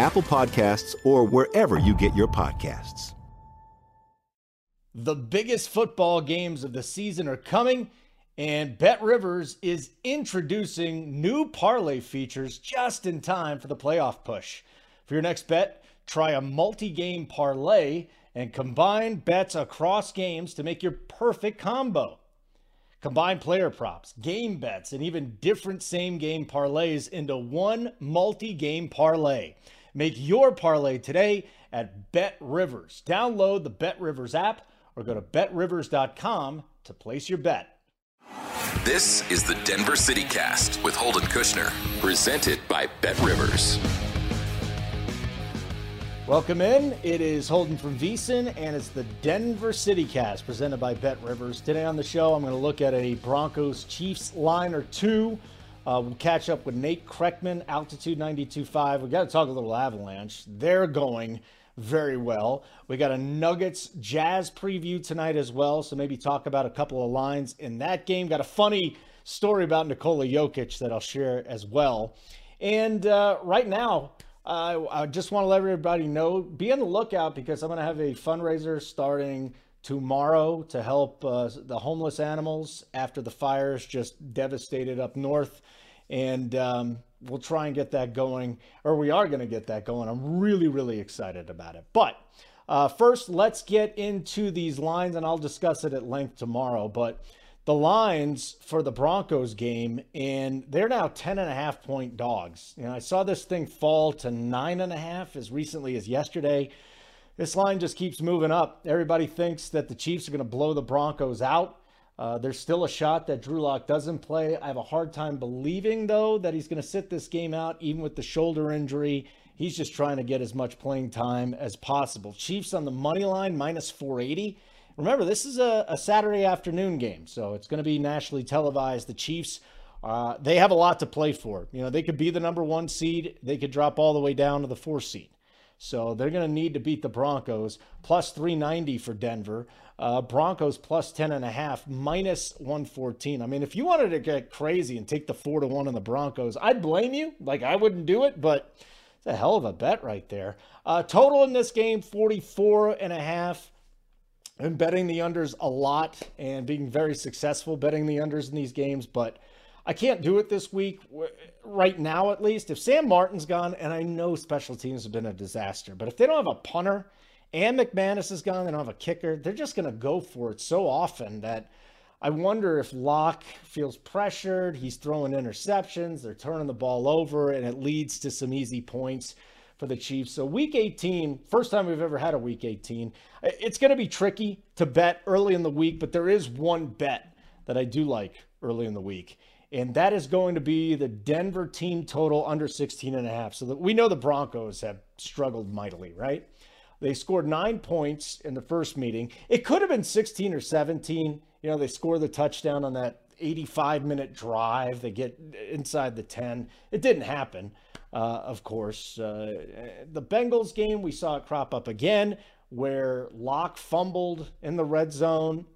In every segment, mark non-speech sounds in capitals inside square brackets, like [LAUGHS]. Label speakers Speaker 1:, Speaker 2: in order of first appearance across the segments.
Speaker 1: Apple Podcasts, or wherever you get your podcasts.
Speaker 2: The biggest football games of the season are coming, and Bet Rivers is introducing new parlay features just in time for the playoff push. For your next bet, try a multi game parlay and combine bets across games to make your perfect combo. Combine player props, game bets, and even different same game parlays into one multi game parlay. Make your parlay today at Bet Rivers. Download the Bet Rivers app or go to betrivers.com to place your bet.
Speaker 3: This is the Denver City Cast with Holden Kushner, presented by Bet Rivers.
Speaker 2: Welcome in. It is Holden from VSiN, and it's the Denver City Cast presented by Bet Rivers. Today on the show, I'm going to look at a Broncos Chiefs line or two. Uh, we'll catch up with Nate Kreckman, Altitude 92.5. we got to talk a little Avalanche. They're going very well. We got a Nuggets Jazz preview tonight as well, so maybe talk about a couple of lines in that game. Got a funny story about Nikola Jokic that I'll share as well. And uh, right now, uh, I just want to let everybody know be on the lookout because I'm going to have a fundraiser starting tomorrow to help uh, the homeless animals after the fires just devastated up north. And um, we'll try and get that going, or we are going to get that going. I'm really, really excited about it. But uh, first, let's get into these lines, and I'll discuss it at length tomorrow. But the lines for the Broncos game, and they're now 10 and a half point dogs. You know, I saw this thing fall to nine and a half as recently as yesterday. This line just keeps moving up. Everybody thinks that the Chiefs are going to blow the Broncos out. Uh, there's still a shot that Drew Lock doesn't play. I have a hard time believing, though, that he's going to sit this game out, even with the shoulder injury. He's just trying to get as much playing time as possible. Chiefs on the money line, minus 480. Remember, this is a, a Saturday afternoon game, so it's going to be nationally televised. The Chiefs, uh, they have a lot to play for. You know, they could be the number one seed, they could drop all the way down to the four seed. So they're going to need to beat the Broncos. Plus 390 for Denver. Uh, Broncos plus 10 and a half, minus 114. I mean, if you wanted to get crazy and take the four to one on the Broncos, I'd blame you. Like, I wouldn't do it, but it's a hell of a bet right there. Uh, total in this game, 44 and a half. I'm betting the unders a lot and being very successful betting the unders in these games, but I can't do it this week, right now at least. If Sam Martin's gone, and I know special teams have been a disaster, but if they don't have a punter and McManus is gone, they don't have a kicker, they're just going to go for it so often that I wonder if Lock feels pressured. He's throwing interceptions, they're turning the ball over, and it leads to some easy points for the Chiefs. So week 18, first time we've ever had a week 18. It's going to be tricky to bet early in the week, but there is one bet that I do like early in the week. And that is going to be the Denver team total under 16 and a half. So that we know the Broncos have struggled mightily, right? They scored nine points in the first meeting. It could have been 16 or 17. You know, they score the touchdown on that 85 minute drive. They get inside the 10. It didn't happen uh, of course. Uh, the Bengals game, we saw it crop up again where Lock fumbled in the red zone.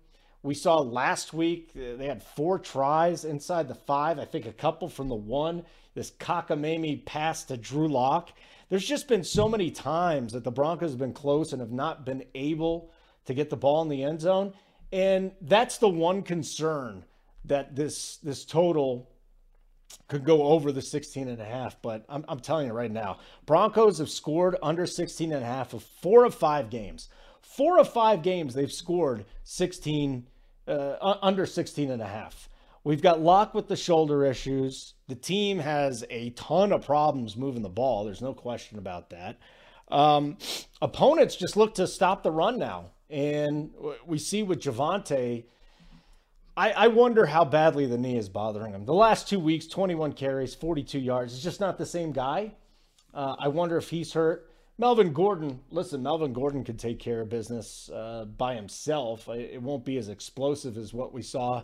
Speaker 2: We saw last week uh, they had four tries inside the five. I think a couple from the one. This cockamamie pass to Drew Lock. There's just been so many times that the Broncos have been close and have not been able to get the ball in the end zone. And that's the one concern that this this total could go over the 16 and a half, but I'm, I'm telling you right now, Broncos have scored under 16 and a half of four of five games. Four of five games they've scored 16 uh, under 16 and a half. We've got Lock with the shoulder issues. The team has a ton of problems moving the ball. There's no question about that. Um, opponents just look to stop the run now. And we see with Javonte, I, I, wonder how badly the knee is bothering him. The last two weeks, 21 carries, 42 yards. It's just not the same guy. Uh, I wonder if he's hurt. Melvin Gordon, listen, Melvin Gordon could take care of business uh, by himself. It won't be as explosive as what we saw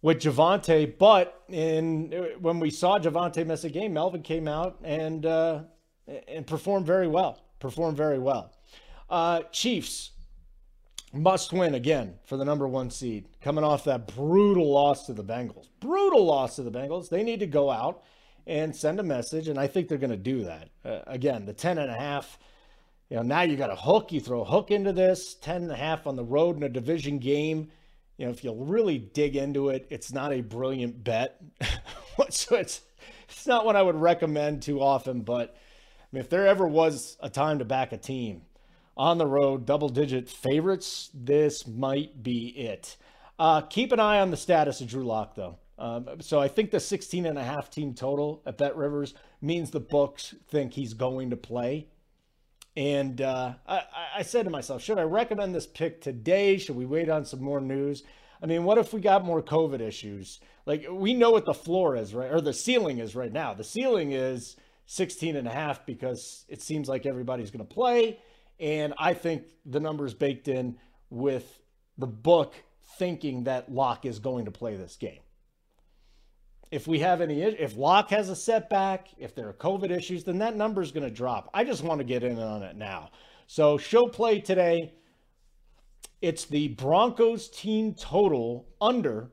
Speaker 2: with Javonte. But in when we saw Javonte miss a game, Melvin came out and uh, and performed very well. Performed very well. Uh, Chiefs must win again for the number one seed, coming off that brutal loss to the Bengals. Brutal loss to the Bengals. They need to go out and send a message, and I think they're going to do that. Uh, again, the 10 and a half. You know, now you got a hook. You throw a hook into this 10 and a half on the road in a division game you know, if you really dig into it, it's not a brilliant bet. [LAUGHS] so it's it's not one I would recommend too often. But I mean, if there ever was a time to back a team on the road, double digit favorites, this might be it. Uh, keep an eye on the status of Drew Lock, though. Um, so I think the 16 and a half team total at Bet Rivers means the books think he's going to play. And uh, I, I said to myself, should I recommend this pick today? Should we wait on some more news? I mean, what if we got more COVID issues? Like, we know what the floor is, right? Or the ceiling is right now. The ceiling is 16 and a half because it seems like everybody's going to play. And I think the number is baked in with the book thinking that Lock is going to play this game if we have any, if Lock has a setback, if there are COVID issues, then that number is going to drop. I just want to get in on it now. So, show play today. It's the Broncos team total under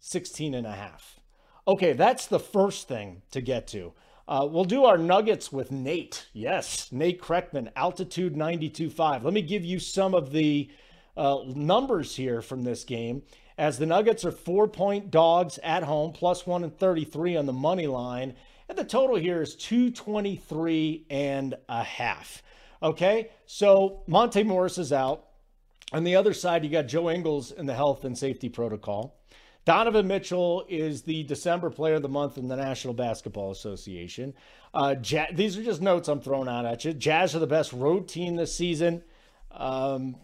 Speaker 2: 16 and a half. Okay, that's the first thing to get to. Uh, we'll do our nuggets with Nate. Yes, Nate Kreckman, altitude 92.5. Let me give you some of the uh, numbers here from this game as the Nuggets are four point dogs at home, plus one and 33 on the money line. And the total here is 223 and a half. Okay, so Monte Morris is out. On the other side, you got Joe Ingles in the health and safety protocol. Donovan Mitchell is the December Player of the Month in the National Basketball Association. Uh, these are just notes I'm throwing out at you. Jazz are the best road team this season. Um,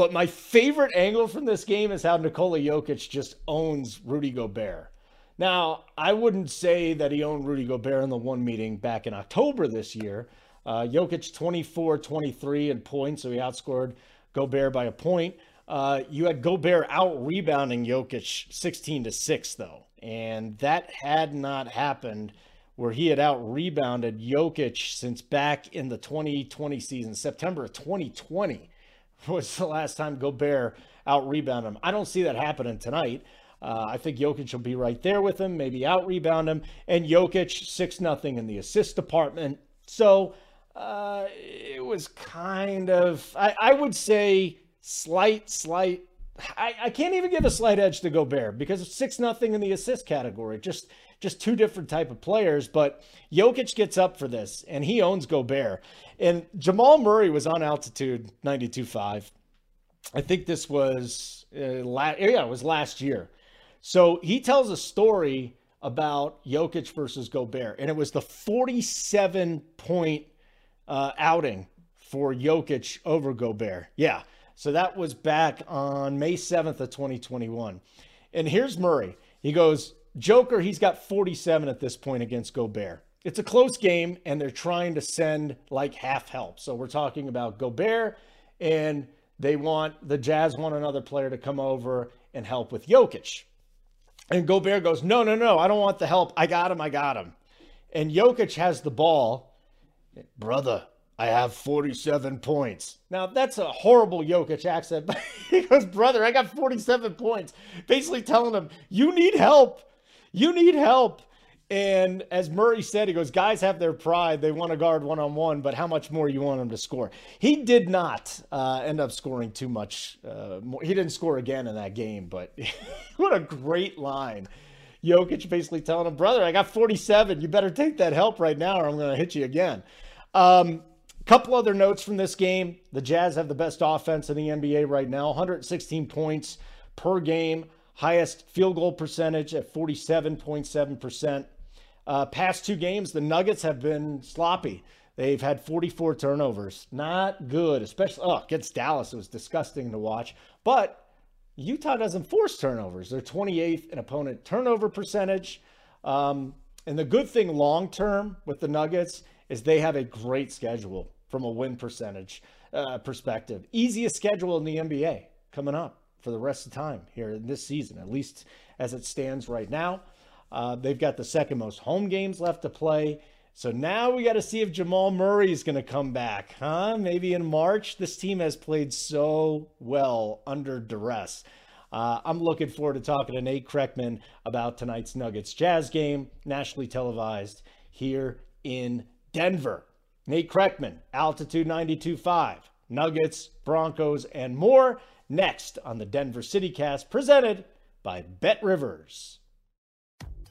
Speaker 2: but my favorite angle from this game is how Nikola Jokic just owns Rudy Gobert. Now, I wouldn't say that he owned Rudy Gobert in the one meeting back in October this year. Uh, Jokic 24 23 in points, so he outscored Gobert by a point. Uh, you had Gobert out rebounding Jokic 16 to 6, though. And that had not happened where he had out rebounded Jokic since back in the 2020 season, September of 2020 [LAUGHS] was the last time Gobert out rebound him. I don't see that happening tonight. Uh, I think Jokic will be right there with him, maybe out rebound him. And Jokic, 6 nothing in the assist department. So uh, it was kind of, I, I would say, slight, slight. I, I can't even give a slight edge to Gobert because it's 6 nothing in the assist category. Just just two different type of players. But Jokic gets up for this, and he owns Gobert. And Jamal Murray was on altitude 92.5. I think this was uh, la- yeah, it was last year. So he tells a story about Jokic versus Gobert, and it was the 47 point uh, outing for Jokic over Gobert. Yeah. So that was back on May 7th of 2021. And here's Murray. He goes, Joker, he's got 47 at this point against Gobert. It's a close game, and they're trying to send like half help. So we're talking about Gobert, and they want the Jazz want another player to come over and help with Jokic. And Gobert goes, No, no, no, I don't want the help. I got him, I got him. And Jokic has the ball. Brother, I have 47 points. Now, that's a horrible Jokic accent, [LAUGHS] but he goes, Brother, I got 47 points. Basically telling him, You need help. You need help. And as Murray said, he goes, guys have their pride. They want to guard one on one, but how much more you want them to score? He did not uh, end up scoring too much. Uh, more. He didn't score again in that game, but [LAUGHS] what a great line. Jokic basically telling him, brother, I got 47. You better take that help right now or I'm going to hit you again. Um, couple other notes from this game. The Jazz have the best offense in the NBA right now 116 points per game, highest field goal percentage at 47.7%. Uh, past two games, the Nuggets have been sloppy. They've had 44 turnovers. Not good, especially oh, against Dallas. It was disgusting to watch. But Utah doesn't force turnovers. They're 28th in opponent turnover percentage. Um, and the good thing long term with the Nuggets is they have a great schedule from a win percentage uh, perspective. Easiest schedule in the NBA coming up for the rest of the time here in this season, at least as it stands right now. Uh, they've got the second most home games left to play. So now we got to see if Jamal Murray is going to come back, huh? Maybe in March. This team has played so well under duress. Uh, I'm looking forward to talking to Nate Kreckman about tonight's Nuggets Jazz game, nationally televised here in Denver. Nate Kreckman, Altitude 92.5, Nuggets, Broncos, and more next on the Denver CityCast, presented by Bet Rivers.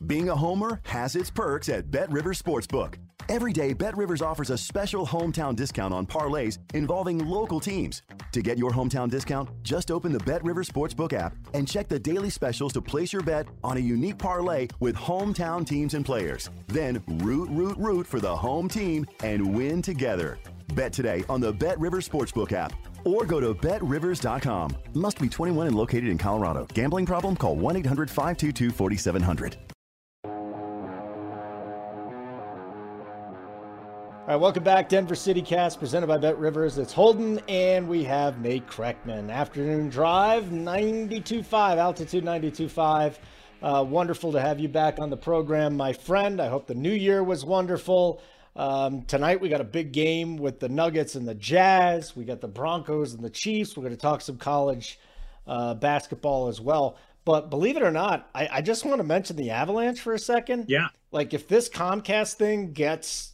Speaker 4: Being a homer has its perks at Bet Rivers Sportsbook. Every day, Bet Rivers offers a special hometown discount on parlays involving local teams. To get your hometown discount, just open the Bet Rivers Sportsbook app and check the daily specials to place your bet on a unique parlay with hometown teams and players. Then root, root, root for the home team and win together. Bet today on the Bet Rivers Sportsbook app or go to betrivers.com. Must be 21 and located in Colorado. Gambling problem? Call 1 800 522 4700.
Speaker 2: All right, welcome back, Denver City Cast, presented by Bet Rivers. It's Holden, and we have Nate Kreckman. Afternoon drive, 92.5, altitude 92.5. Uh, wonderful to have you back on the program, my friend. I hope the new year was wonderful. Um, tonight we got a big game with the Nuggets and the Jazz. We got the Broncos and the Chiefs. We're going to talk some college uh, basketball as well. But believe it or not, I, I just want to mention the Avalanche for a second.
Speaker 5: Yeah.
Speaker 2: Like if this Comcast thing gets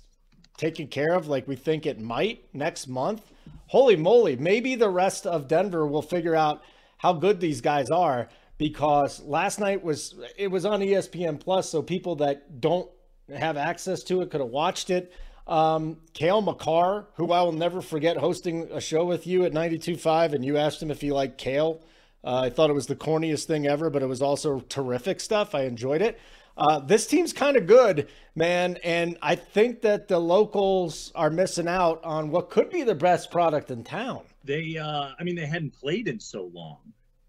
Speaker 2: taken care of like we think it might next month, holy moly, maybe the rest of Denver will figure out how good these guys are because last night was it was on ESPN Plus, so people that don't have access to it could have watched it. Um, Cale Makar, who I will never forget hosting a show with you at 92.5, and you asked him if he liked Kale. Uh, I thought it was the corniest thing ever, but it was also terrific stuff. I enjoyed it. Uh, this team's kind of good, man, and I think that the locals are missing out on what could be the best product in town.
Speaker 5: They, uh, I mean, they hadn't played in so long,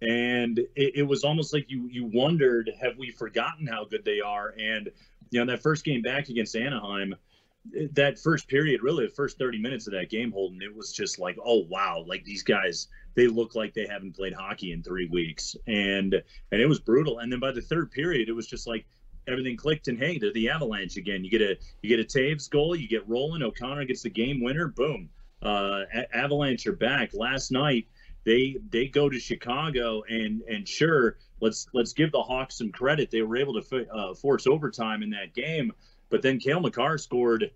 Speaker 5: and it, it was almost like you you wondered, have we forgotten how good they are? And you know, that first game back against Anaheim, that first period, really the first 30 minutes of that game, Holden, it was just like, oh wow, like these guys, they look like they haven't played hockey in three weeks, and and it was brutal. And then by the third period, it was just like everything clicked and hey, they're the Avalanche again. You get a you get a Toews goal, you get rolling. O'Connor gets the game winner. Boom, uh, Avalanche are back. Last night they they go to Chicago and and sure let's let's give the Hawks some credit. They were able to uh, force overtime in that game, but then Cale Makar scored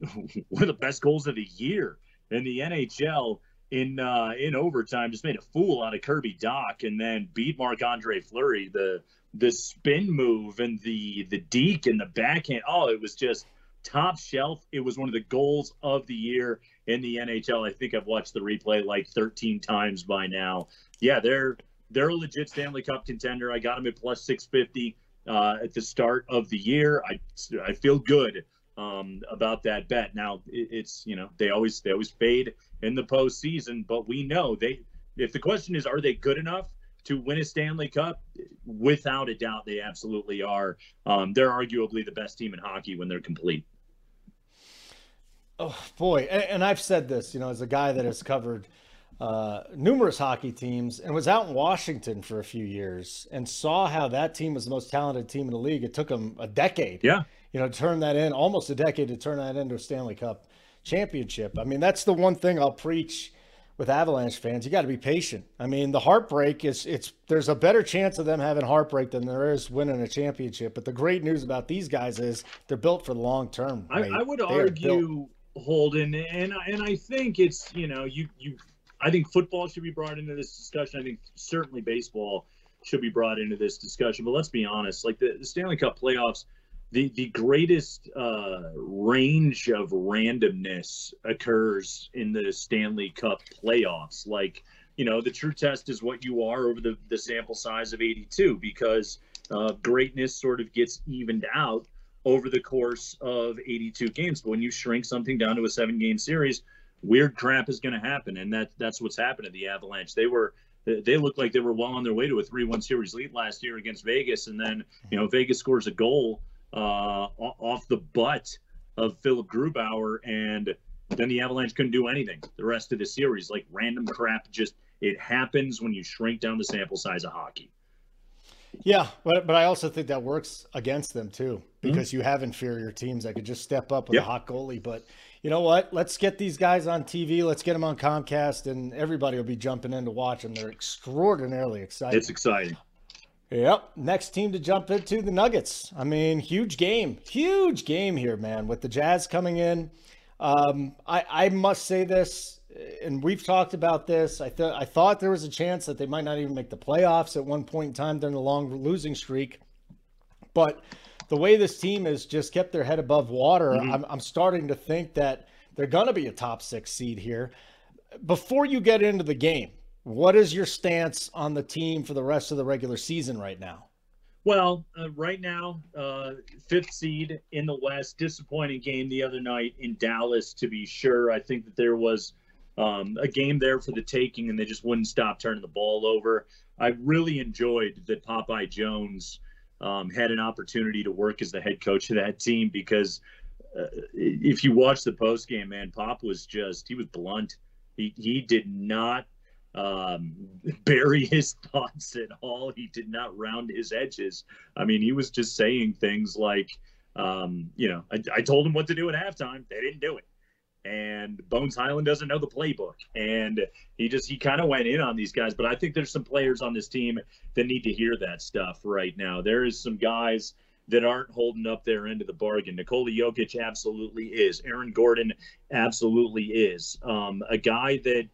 Speaker 5: [LAUGHS] one of the best goals of the year in the NHL in uh, in overtime. Just made a fool out of Kirby Dach, and then beat Marc Andre Fleury. The the spin move and the the deke and the backhand. Oh, it was just top shelf. It was one of the goals of the year in the NHL. I think I've watched the replay like 13 times by now. Yeah, they're they're a legit Stanley Cup contender. I got them at plus 650 uh, at the start of the year. I I feel good um, about that bet. Now it, it's you know they always they always fade in the postseason, but we know they. If the question is, are they good enough? to win a Stanley Cup, without a doubt, they absolutely are. Um, they're arguably the best team in hockey when they're complete.
Speaker 2: Oh boy, and, and I've said this, you know, as a guy that has covered uh, numerous hockey teams and was out in Washington for a few years and saw how that team was the most talented team in the league. It took them a decade,
Speaker 5: yeah,
Speaker 2: you know, to turn that in, almost a decade to turn that into a Stanley Cup championship. I mean, that's the one thing I'll preach with Avalanche fans, you got to be patient. I mean, the heartbreak is it's there's a better chance of them having heartbreak than there is winning a championship. But the great news about these guys is they're built for the long term.
Speaker 5: I, I, would they argue, Holden, and and I think it's you know you you I think football should be brought into this discussion. I think certainly baseball, should be brought into this discussion. But let's be honest, like the, the Stanley Cup playoffs, the the greatest uh, range of randomness occurs in the Stanley Cup playoffs. Like you know, the true test is what you are over the the sample size of 82 because uh, greatness sort of gets evened out over the course of 82 games. But when you shrink something down to a seven game series, weird crap is going to happen, and that that's what's happened to the Avalanche. They were they looked like they were well on their way to a 3-1 series lead last year against Vegas, and then you know Vegas scores a goal uh, off the butt of Philipp Grubauer, and then the Avalanche couldn't do anything the rest of the series. Like random crap, just it happens when you shrink down the sample size of hockey.
Speaker 2: Yeah, but but I also think that works against them too because mm-hmm. you have inferior teams that could just step up with yep. a hot goalie. But you know what? Let's get these guys on TV. Let's get them on Comcast, and everybody will be jumping in to watch them. They're extraordinarily exciting.
Speaker 5: It's exciting.
Speaker 2: Yep. Next team to jump into the Nuggets. I mean, huge game, huge game here, man. With the Jazz coming in, um, I I must say this and we've talked about this. I thought I thought there was a chance that they might not even make the playoffs at one point in time during the long losing streak. But the way this team has just kept their head above water, mm-hmm. I'm, I'm starting to think that they're going to be a top six seed here. Before you get into the game, what is your stance on the team for the rest of the regular season right now?
Speaker 5: Well, uh, right now, uh, fifth seed in the West. Disappointing game the other night in Dallas, to be sure. I think that there was um, a game there for the taking, and they just wouldn't stop turning the ball over. I really enjoyed that Popeye Jones um, had an opportunity to work as the head coach of that team because uh, if you watch the post game, man, Pop was just he was blunt. He he did not um, [LAUGHS] bury his [LAUGHS] thoughts at all. He did not round his edges. I mean, he was just saying things like, um, you know, I, I told him what to do at halftime. They didn't do it and Bones Hyland doesn't know the playbook. And he just he kind of went in on these guys. But I think there's some players on this team that need to hear that stuff right now. There is some guys that aren't holding up their end of the bargain. Nikola Jokic absolutely is. Aaron Gordon absolutely is. Um, a guy that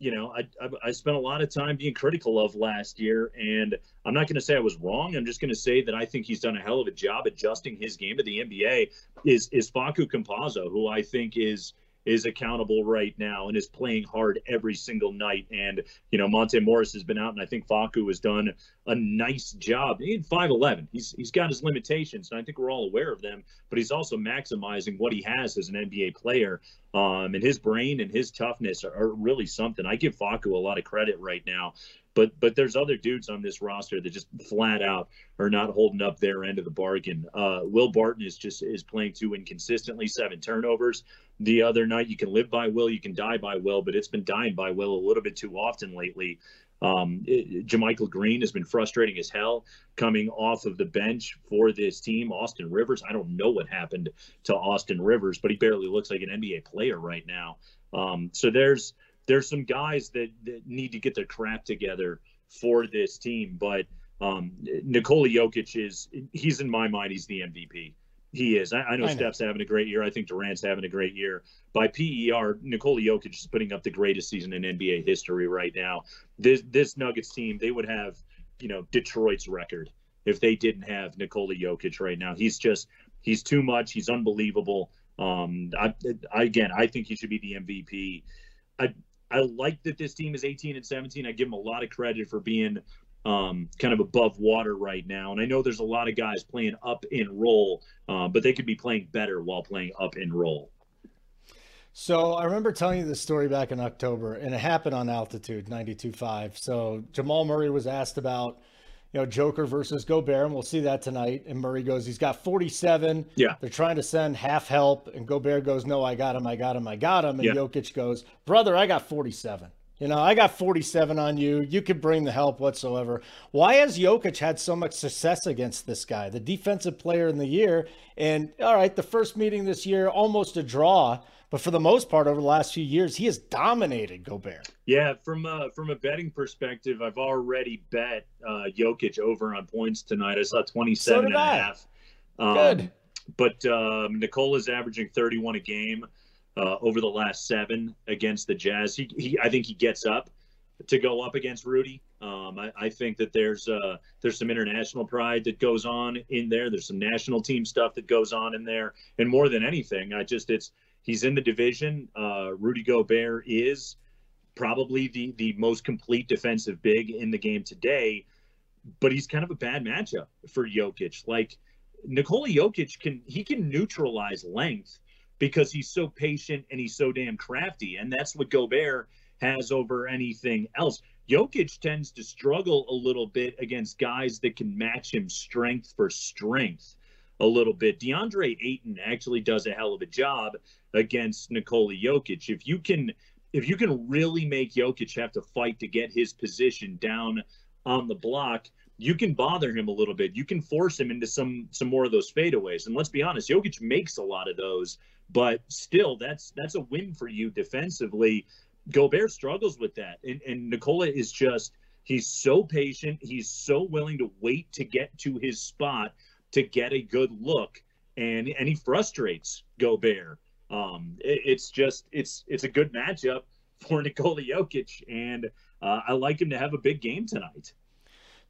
Speaker 5: you know, I, I, I, spent a lot of time being critical of last year, and I'm not going to say I was wrong. I'm just going to say that I think he's done a hell of a job adjusting his game to the NBA. Is is Facu Campazzo, who I think is is accountable right now and is playing hard every single night. And, you know, Monte Morris has been out, and I think Facu has done a nice job. He's 5'11. He's, he's got his limitations, and I think we're all aware of them, but he's also maximizing what he has as an NBA player. Um, and his brain and his toughness are, are really something. I give Facu a lot of credit right now. But but there's other dudes on this roster that just flat out are not holding up their end of the bargain. Uh, Will Barton is just is playing too inconsistently, seven turnovers the other night. You can live by Will, you can die by Will, but it's been dying by Will a little bit too often lately. Um, it, JaMychal Green has been frustrating as hell coming off of the bench for this team. Austin Rivers, I don't know what happened to Austin Rivers, but he barely looks like an NBA player right now. Um, so there's there's some guys that, that need to get their crap together for this team. But um, Nikola Jokic is he's in my mind he's the MVP. He is. I, I know I Steph's know. having a great year. I think Durant's having a great year. By PER, Nikola Jokic is putting up the greatest season in NBA history right now. This this Nuggets team, they would have, you know, Detroit's record if they didn't have Nikola Jokic right now. He's just he's too much. He's unbelievable. Um, I, I again, I think he should be the MVP. I I like that this team is 18 and 17. I give them a lot of credit for being um, kind of above water right now. And I know there's a lot of guys playing up in role, uh, but they could be playing better while playing up in role.
Speaker 2: So I remember telling you this story back in October, and it happened on altitude 92.5. So Jamal Murray was asked about you know, Joker versus Gobert, and we'll see that tonight. And Murray goes, he's got 47.
Speaker 5: Yeah.
Speaker 2: They're trying to send half help, and Gobert goes, no, I got him, I got him, I got him. And yeah. Jokic goes, brother, I got 47. You know, I got 47 on you. You could bring the help whatsoever. Why has Jokic had so much success against this guy, the defensive player in the year? And all right, the first meeting this year, almost a draw. But for the most part, over the last few years, he has dominated Gobert.
Speaker 5: Yeah, from a, from a betting perspective, I've already bet uh, Jokic over on points tonight. I saw 27 so and a half.
Speaker 2: Um, Good.
Speaker 5: But um, Nikola's averaging 31 a game uh, over the last seven against the Jazz. He, he, I think he gets up to go up against Rudy. Um, I, I, think that there's uh, there's some international pride that goes on in there. There's some national team stuff that goes on in there, and more than anything, I just it's he's in the division. Uh, Rudy Gobert is probably the the most complete defensive big in the game today, but he's kind of a bad matchup for Jokic. Like Nikola Jokic can he can neutralize length because he's so patient and he's so damn crafty, and that's what Gobert has over anything else. Jokic tends to struggle a little bit against guys that can match him strength for strength a little bit. DeAndre Ayton actually does a hell of a job against Nikola Jokic. If you can if you can really make Jokic have to fight to get his position down on the block, you can bother him a little bit. You can force him into some some more of those fadeaways. And let's be honest, Jokic makes a lot of those, but still that's that's a win for you defensively. Gobert struggles with that. And and Nikola is just he's so patient, he's so willing to wait to get to his spot to get a good look and and he frustrates Gobert. Um, it, it's just it's it's a good matchup for [LAUGHS] Nikola Jokic, and uh, I like him to have a big game tonight.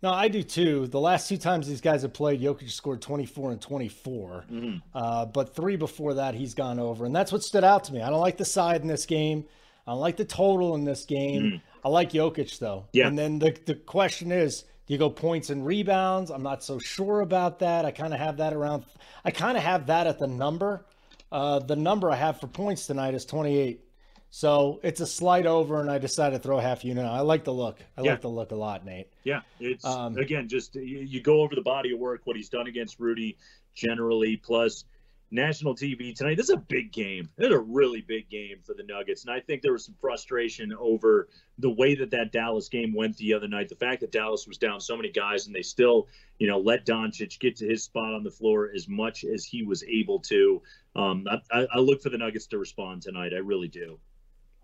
Speaker 2: No, I do too. The last two times these guys have played, Jokic scored 24 and 24. Mm-hmm. Uh, but three before that, he's gone over. And that's what stood out to me. I don't like the side in this game. I don't like the total in this game. Mm-hmm. I like Jokic, though. Yeah. And then the, the question is do you go points and rebounds? I'm not so sure about that. I kind of have that around. I kind of have that at the number. Uh, the number I have for points tonight is 28. So it's a slight over, and I decided to throw half unit. I like the look. I yeah. like the look a lot, Nate.
Speaker 5: Yeah, it's um, again just you, you, go over the body of work, what he's done against Rudy, generally, plus national TV tonight. This is a big game. This is a really big game for the Nuggets, and I think there was some frustration over the way that that Dallas game went the other night. The fact that Dallas was down so many guys, and they still, you know, let Doncic get to his spot on the floor as much as he was able to. Um, I, I look for the Nuggets to respond tonight. I really do.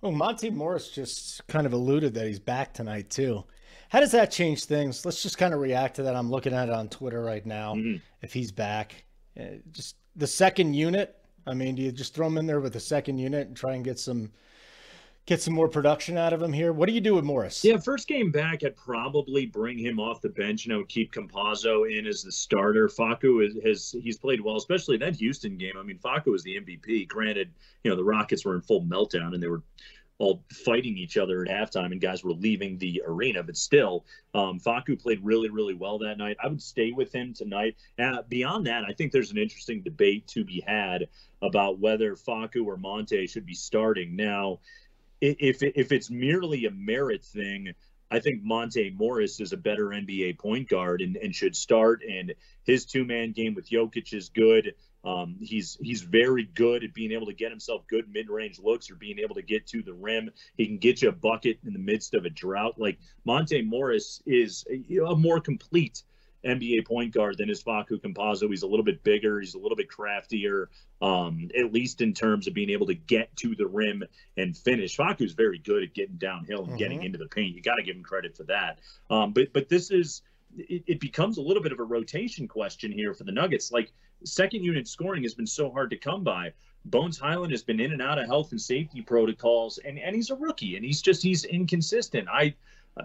Speaker 2: Well, Monte Morris just kind of alluded that he's back tonight too. How does that change things? Let's just kind of react to that. I'm looking at it on Twitter right now. Mm-hmm. If he's back, uh, just the second unit. I mean, do you just throw him in there with the second unit and try and get some get some more production out of him here? What do you do with Morris?
Speaker 5: Yeah, first game back, I'd probably bring him off the bench and I would keep Campazzo in as the starter. Facu is, has he's played well, especially that Houston game. I mean, Facu was the MVP. Granted, you know the Rockets were in full meltdown and they were all fighting each other at halftime and guys were leaving the arena. But still, um, Facu played really, really well that night. I would stay with him tonight. Uh, beyond that, I think there's an interesting debate to be had about whether Facu or Monte should be starting. Now, if, if it's merely a merit thing, I think Monte Morris is a better NBA point guard and, and should start. And his two man game with Jokic is good. Um, he's he's very good at being able to get himself good mid range looks or being able to get to the rim. He can get you a bucket in the midst of a drought. Like Monte Morris is a, a more complete NBA point guard than his Facu Campazzo. He's a little bit bigger. He's a little bit craftier, um, at least in terms of being able to get to the rim and finish. Facu's very good at getting downhill and mm-hmm. getting into the paint. You got to give him credit for that. Um, but but this is it, it becomes a little bit of a rotation question here for the Nuggets. Like second unit scoring has been so hard to come by. Bones Hyland has been in and out of health and safety protocols, and, and he's a rookie, and he's just he's inconsistent. I,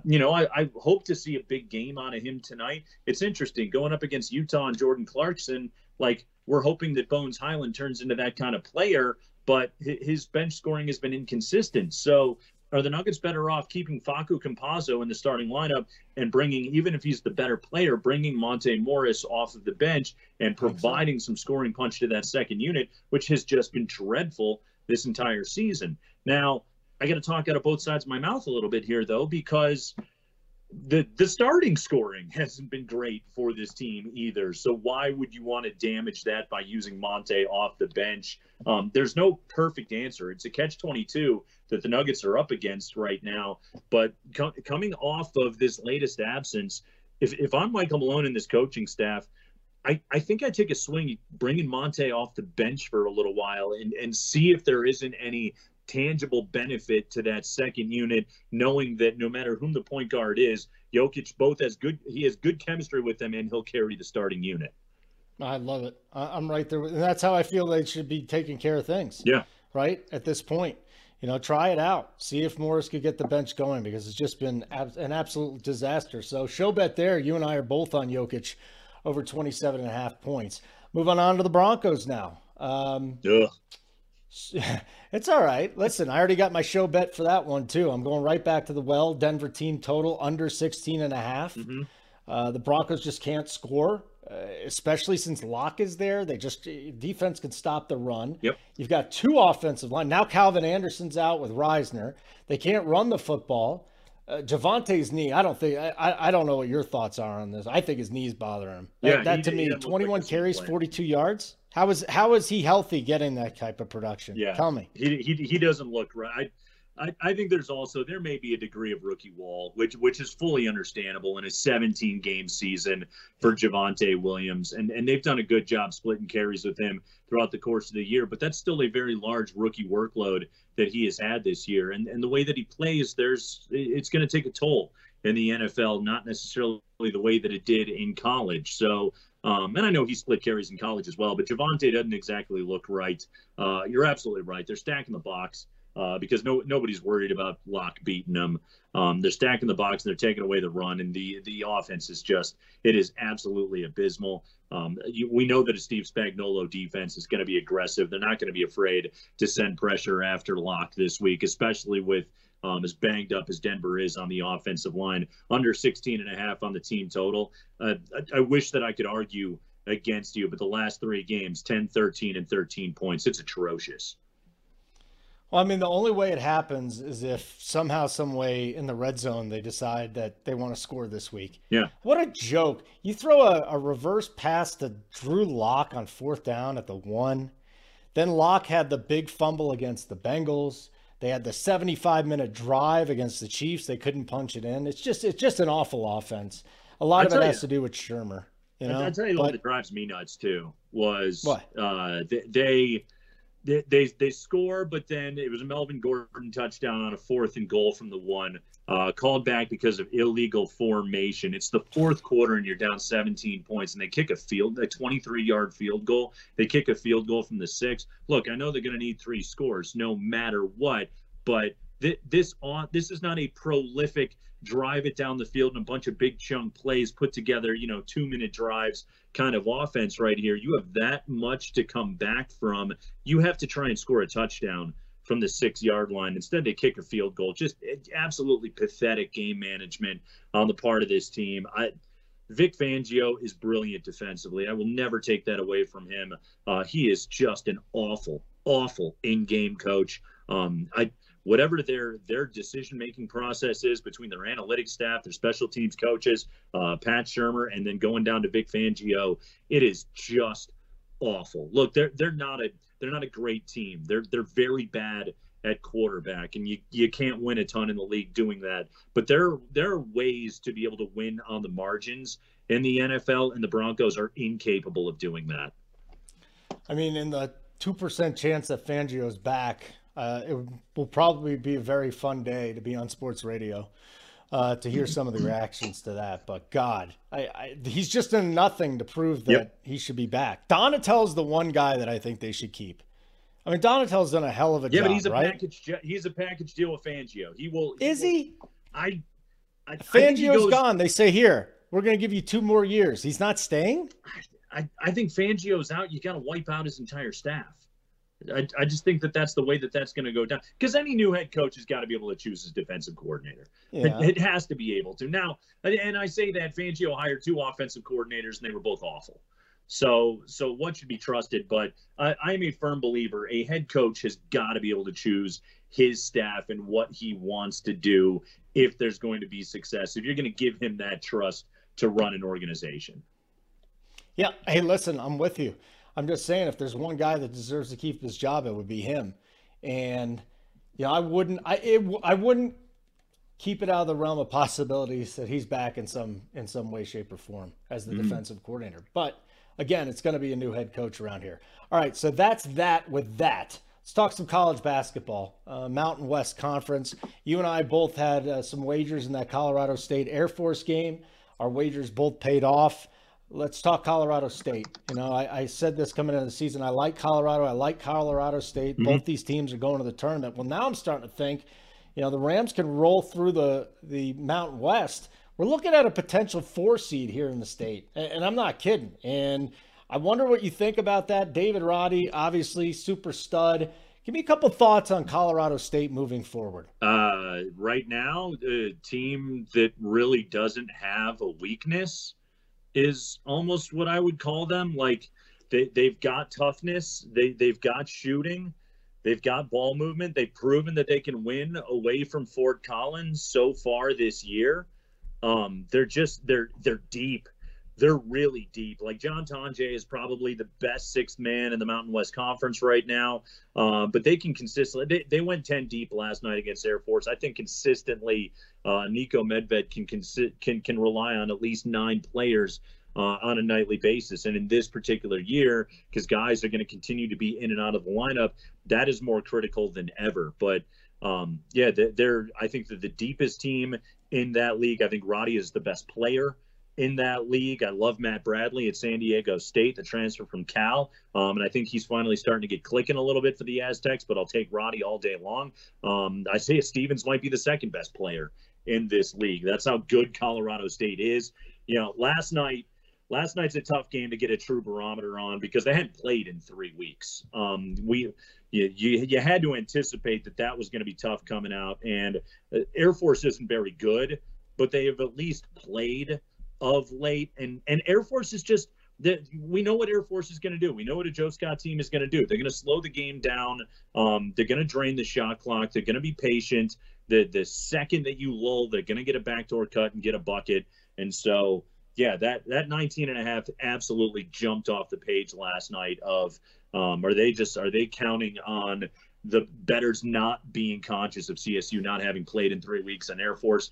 Speaker 5: you know, I, I hope to see a big game out of him tonight. It's interesting going up against Utah and Jordan Clarkson. Like we're hoping that Bones Hyland turns into that kind of player, but his bench scoring has been inconsistent. So are the Nuggets better off keeping Facu Campazzo in the starting lineup and bringing, even if he's the better player, bringing Monte Morris off of the bench and providing some scoring punch to that second unit, which has just been dreadful this entire season? Now, I got to talk out of both sides of my mouth a little bit here, though, because the the starting scoring hasn't been great for this team either. So why would you want to damage that by using Monte off the bench? Um, there's no perfect answer. It's a catch 22 that the Nuggets are up against right now. But co- coming off of this latest absence, if if I'm Michael Malone and this coaching staff. I, I think I take a swing bringing Monte off the bench for a little while and, and see if there isn't any tangible benefit to that second unit, knowing that no matter whom the point guard is, Jokic both has good he has good chemistry with them, and he'll carry the starting unit.
Speaker 2: I love it. I'm right there, and that's how I feel they should be taking care of things.
Speaker 5: Yeah.
Speaker 2: Right at this point, you know, try it out. See if Morris could get the bench going because it's just been an absolute disaster. So, show bet there. You and I are both on Jokic over 27 and a half points. Moving on to the Broncos now. Um, [LAUGHS] it's all right. Listen, I already got my show bet for that one too. I'm going right back to the well. Denver team total under 16 and a half. Mm-hmm. Uh, the Broncos just can't score, uh, especially since Lock is there. They just defense can stop the run.
Speaker 5: Yep.
Speaker 2: You've got two offensive line now. Calvin Anderson's out with Risner. They can't run the football. Uh, Javonte's knee. I don't think. I, I don't know what your thoughts are on this. I think his knee's bothering him.
Speaker 5: Yeah,
Speaker 2: that, that to me, 21 like carries, 42 yards. How is how is he healthy getting that type of production?
Speaker 5: Yeah,
Speaker 2: tell me.
Speaker 5: He he, he doesn't look right. I, I think there's also there may be a degree of rookie wall, which which is fully understandable in a 17 game season for Javonte Williams, and and they've done a good job splitting carries with him throughout the course of the year. But that's still a very large rookie workload that he has had this year, and and the way that he plays, there's it's going to take a toll in the NFL, not necessarily the way that it did in college. So um, and I know he split carries in college as well, but Javonte doesn't exactly look right. Uh, you're absolutely right. They're stacking the box uh, because no nobody's worried about Lock beating them. Um, they're stacking the box and they're taking away the run, and the the offense is just it is absolutely abysmal. Um, you, we know that a Steve Spagnuolo defense is going to be aggressive. They're not going to be afraid to send pressure after Lock this week, especially with um, as banged up as Denver is on the offensive line, under 16 and a half on the team total. Uh, I, I, wish that I could argue against you, but the last three games 10, 13, and 13 points. It's atrocious.
Speaker 2: Well, I mean, the only way it happens is if somehow, some way in the red zone they decide that they want to score this week.
Speaker 5: Yeah.
Speaker 2: What a joke. You throw a, a reverse pass to Drew Lock on fourth down at the one. Then Lock had the big fumble against the Bengals. They had the 75 minute drive against the Chiefs. They couldn't punch it in. It's just it's just an awful offense. A lot of it has you, to do with Shurmur. You know,
Speaker 5: I tell you what that drives me nuts too was what uh, they, they they they score, but then it was a Melvin Gordon touchdown on a fourth and goal from the one, uh, called back because of illegal formation. It's the fourth quarter and you're down 17 points, and they kick a field, a 23 yard field goal. They kick a field goal from the six. Look, I know they're going to need three scores no matter what, but th- this on this is not a prolific drive it down the field and a bunch of big chunk plays put together, you know, two minute drives kind of offense right here. You have that much to come back from. You have to try and score a touchdown from the six yard line. Instead, they kick a field goal. Just absolutely pathetic game management on the part of this team. I, Vic Fangio is brilliant defensively. I will never take that away from him. Uh, he is just an awful, awful in game coach. Um, I whatever their their decision making process is between their analytics staff, their special teams coaches, uh, Pat Shurmur, and then going down to Vic Fangio, it is just awful. Look, they're they're not a they're not a great team. They're they're very bad at quarterback, and you you can't win a ton in the league doing that. But there there are ways to be able to win on the margins in the NFL, and the Broncos are incapable of doing that.
Speaker 2: I mean, in the two percent chance that Fangio's back, uh, it will probably be a very fun day to be on sports radio uh, to hear some of the [CLEARS THROAT] reactions to that. But God, I, I, he's just done nothing to prove that yep. he should be back. Donatell's the one guy that I think they should keep. I mean, Donatell's done a hell of a
Speaker 5: yeah,
Speaker 2: job.
Speaker 5: Yeah, but he's a
Speaker 2: right?
Speaker 5: package. He's a package deal with Fangio. He will.
Speaker 2: He Is
Speaker 5: will,
Speaker 2: he?
Speaker 5: I. I
Speaker 2: Fangio's I goes, gone. They say here we're going to give you two more years. He's not staying.
Speaker 5: I, I think Fangio's out. You got to wipe out his entire staff. I, I just think that that's the way that that's going to go down because any new head coach has got to be able to choose his defensive coordinator. Yeah. It, it, has to be able to. Now, and I say that Fangio hired two offensive coordinators and they were both awful. So, so what should be trusted? But I, I'm a firm believer. A head coach has got to be able to choose his staff and what he wants to do if there's going to be success. If you're going to give him that trust to run an organization.
Speaker 2: Yeah. Hey, listen, I'm with you. I'm just saying, if there's one guy that deserves to keep his job, it would be him. And you know, I wouldn't, I it, I wouldn't keep it out of the realm of possibilities that he's back in some in some way, shape, or form as the mm-hmm. defensive coordinator. But again, it's going to be a new head coach around here. All right, so that's that with that. Let's talk some college basketball, uh, Mountain West Conference. You and I both had uh, some wagers in that Colorado State Air Force game. Our wagers both paid off. Let's talk Colorado State. You know, I, I, said this coming into the season. I like Colorado. I like Colorado State. Mm-hmm. Both these teams are going to the tournament. Well, now I'm starting to think, you know, the Rams can roll through the the Mountain West. We're looking at a potential four seed here in the state, and, and I'm not kidding. And I wonder what you think about that. David Roddy, obviously super stud. Give me a couple thoughts on Colorado State moving forward.
Speaker 5: Uh, right now, the team that really doesn't have a weakness is almost what I would call them. Like they, they've got toughness, they, they've got shooting, they've got ball movement. They've proven that they can win away from Fort Collins so far this year. Um, they're just they're they're deep. They're really deep. Like John Tonje is probably the best sixth man in the Mountain West Conference right now. Uh, but they can consistently. They, they went ten deep last night against Air Force. I think consistently uh, Niko Medved can, can can rely on at least nine players uh, on a nightly basis. And in this particular year, because guys are going to continue to be in and out of the lineup, that is more critical than ever. But um, yeah, they're, I think that the deepest team in that league. I think Roddy is the best player in that league. I love Matt Bradley at San Diego State, the transfer from Cal. Um, and I think he's finally starting to get clicking a little bit for the Aztecs, but I'll take Roddy all day long. Um, Isaiah Stevens might be the second best player in this league. That's how good Colorado State is. You know, last night, last night's a tough game to get a true barometer on because they hadn't played in three weeks. Um, we you, you, you had to anticipate that that was going to be tough coming out. And uh, Air Force isn't very good, but they have at least played of late. And and Air Force is just that we know what Air Force is going to do. We know what a Joe Scott team is going to do. They're going to slow the game down. Um, they're going to drain the shot clock. They're going to be patient. The the second that you lull, they're going to get a backdoor cut and get a bucket. And so yeah, that that 19 and a half absolutely jumped off the page last night of um, are they just are they counting on the betters not being conscious of CSU not having played in three weeks and Air Force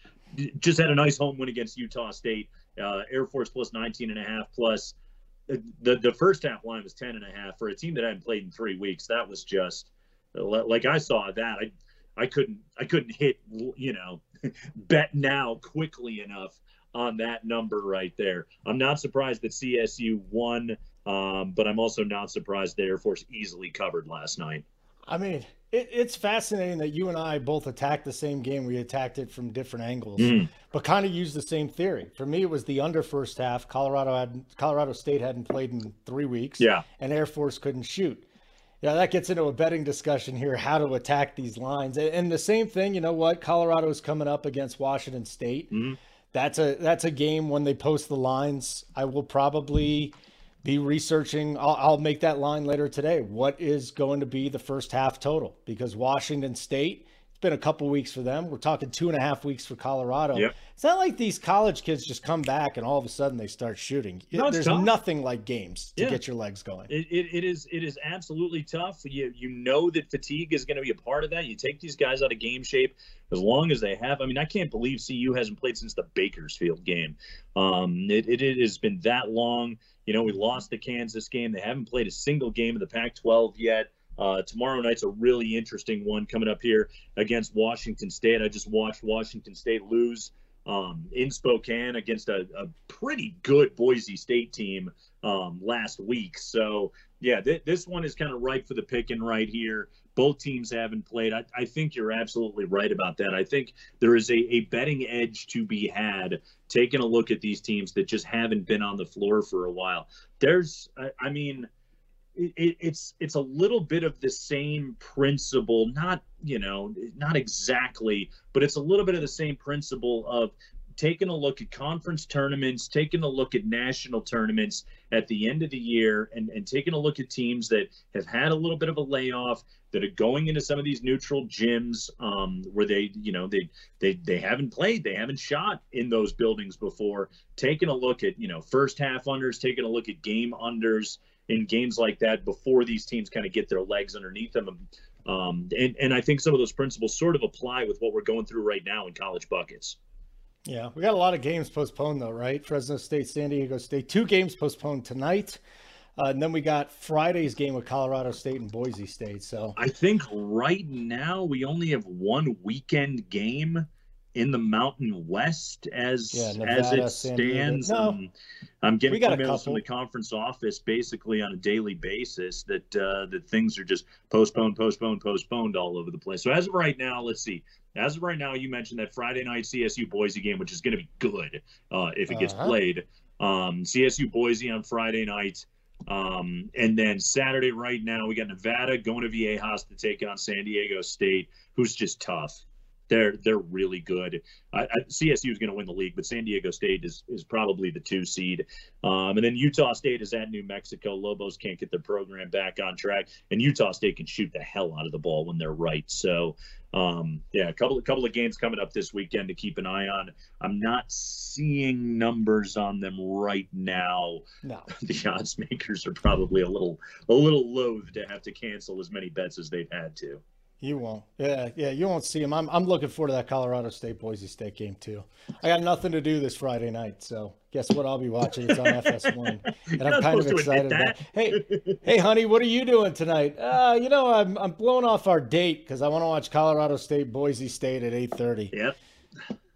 Speaker 5: just had a nice home win against Utah State. Uh, Air Force plus 19 and a half plus uh, the the first half line was 10 and a half for a team that hadn't played in three weeks. That was just like I saw that. I I couldn't I couldn't hit you know [LAUGHS] bet now quickly enough on that number right there. I'm not surprised that CSU won, um, but I'm also not surprised that Air Force easily covered last night.
Speaker 2: I mean, it, it's fascinating that you and I both attacked the same game. We attacked it from different angles, mm. but kind of used the same theory. For me, it was the under first half. Colorado had Colorado State hadn't played in three weeks.
Speaker 5: Yeah,
Speaker 2: and Air Force couldn't shoot. Yeah, that gets into a betting discussion here, how to attack these lines. And the same thing, you know what? Colorado is coming up against Washington State. Mm-hmm that's a that's a game when they post the lines. I will probably be researching. I'll, I'll, make that line later today. What is going to be the first half total? Because Washington State it's been a couple weeks for them. We're talking two and a half weeks for Colorado. Yep. It's not like these college kids just come back and all of a sudden they start shooting. No, There's tough. nothing like games to yeah. get your legs going.
Speaker 5: It, it, it is it is absolutely tough. You you know that fatigue is going to be a part of that. You take these guys out of game shape as long as they have. I mean, I can't believe CU hasn't played since the Bakersfield game. Um, it, it, it has been that long. You know, we lost the Kansas game. They haven't played a single game of the Pac-12 yet. Uh, tomorrow night's a really interesting one coming up here against Washington State. I just watched Washington State lose um, in Spokane against a, a, pretty good Boise State team um, last week. So, yeah, th- this one is kind of ripe for the picking right here. Both teams haven't played. I, I, think you're absolutely right about that. I think there is a, a betting edge to be had taking a look at these teams that just haven't been on the floor for a while. There's, I, I mean, it, it's it's a little bit of the same principle not you know not exactly but it's a little bit of the same principle of taking a look at conference tournaments taking a look at national tournaments at the end of the year and, and taking a look at teams that have had a little bit of a layoff that are going into some of these neutral gyms um, where they you know they they they haven't played they haven't shot in those buildings before taking a look at you know first half unders taking a look at game unders in games like that before these teams kind of get their legs underneath them. Um, and, and I think some of those principles sort of apply with what we're going through right now in college buckets.
Speaker 2: Yeah, we got a lot of games postponed though, right? Fresno State, San Diego State, two games postponed tonight. Uh, and then we got Friday's game with Colorado State and Boise State. So
Speaker 5: I think right now we only have one weekend game in the Mountain West as yeah, Nevada, as it stands. No, um, I'm getting emails from the conference office basically on a daily basis that uh, that things are just postponed, postponed, postponed all over the place. So as of right now, let's see. As of right now, you mentioned that Friday night CSU Boise game, which is going to be good uh, if it gets uh-huh. played. Um, CSU Boise on Friday night. Um, and then Saturday, right now, we got Nevada going to Viejas to take on San Diego State, who's just tough they're they're really good. I, I, CSU is going to win the league, but San Diego State is is probably the two seed. Um, and then Utah State is at New Mexico. Lobos can't get their program back on track, and Utah State can shoot the hell out of the ball when they're right. So um, yeah, a couple a couple of games coming up this weekend to keep an eye on. I'm not seeing numbers on them right now.
Speaker 2: No, [LAUGHS]
Speaker 5: the odds makers are probably a little a little loath to have to cancel as many bets as they've had to.
Speaker 2: You won't. Yeah, yeah, you won't see him. I'm, I'm looking forward to that Colorado State Boise State game too. I got nothing to do this Friday night, so guess what? I'll be watching. It's on [LAUGHS] FS1, and I'm kind of excited about. Hey, hey, honey, what are you doing tonight? Uh, you know, I'm I'm blowing off our date because I want to watch Colorado State Boise State at 8:30.
Speaker 5: Yep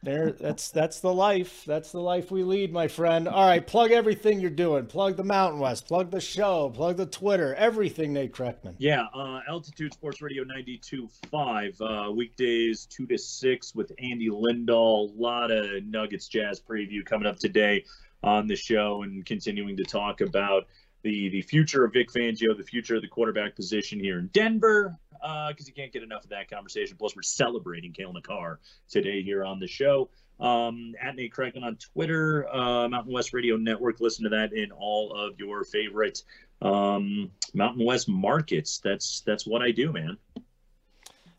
Speaker 2: there that's that's the life. That's the life we lead my friend. All right plug everything you're doing. Plug the mountain west. Plug the show. Plug the twitter. Everything nate kreckman.
Speaker 5: Yeah uh, altitude sports radio 92.5 uh, weekdays 2 to 6 with andy lindahl. A lot of nuggets jazz preview coming up today on the show and continuing to talk about the the future of Vic Fangio, the future of the quarterback position here in Denver, because uh, you can't get enough of that conversation. Plus, we're celebrating Cale Makar today here on the show. Um, at Nate Kreckman on Twitter, uh, Mountain West Radio Network. Listen to that in all of your favorite um, Mountain West markets. That's that's what I do, man.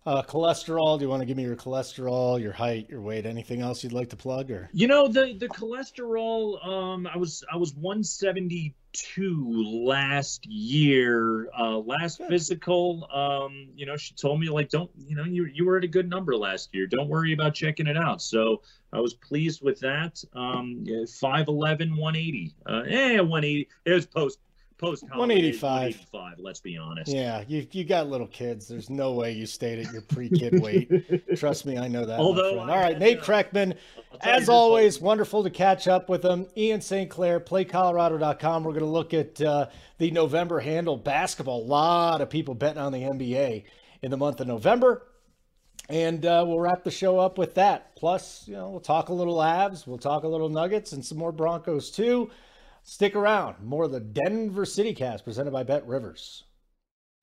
Speaker 2: Uh, cholesterol. Do you want to give me your cholesterol, your height, your weight, anything else you'd like to plug? Or
Speaker 5: you know the the cholesterol. Um, I was I was 172 last year. Uh, last Good. physical. Um, you know, she told me like don't you know you you were at a good number last year. Don't worry about checking it out. So I was pleased with that. Um, 5'11", 180. Uh, eh, 180. It was post post 185. 185. Let's be honest.
Speaker 2: Yeah, you you got little kids. There's no way you stayed at your pre-kid [LAUGHS] weight. Trust me, I know that. Although, all right, Nate Kreckman, as always, wonderful to catch up with him. Ian St. Clair, PlayColorado.com. We're going to look at uh, the November handle basketball. A lot of people betting on the NBA in the month of November. And uh, we'll wrap the show up with that. Plus, you know, we'll talk a little Avs, we'll talk a little Nuggets, and some more Broncos too. Stick around. More of the Denver City Cast presented by Bet Rivers.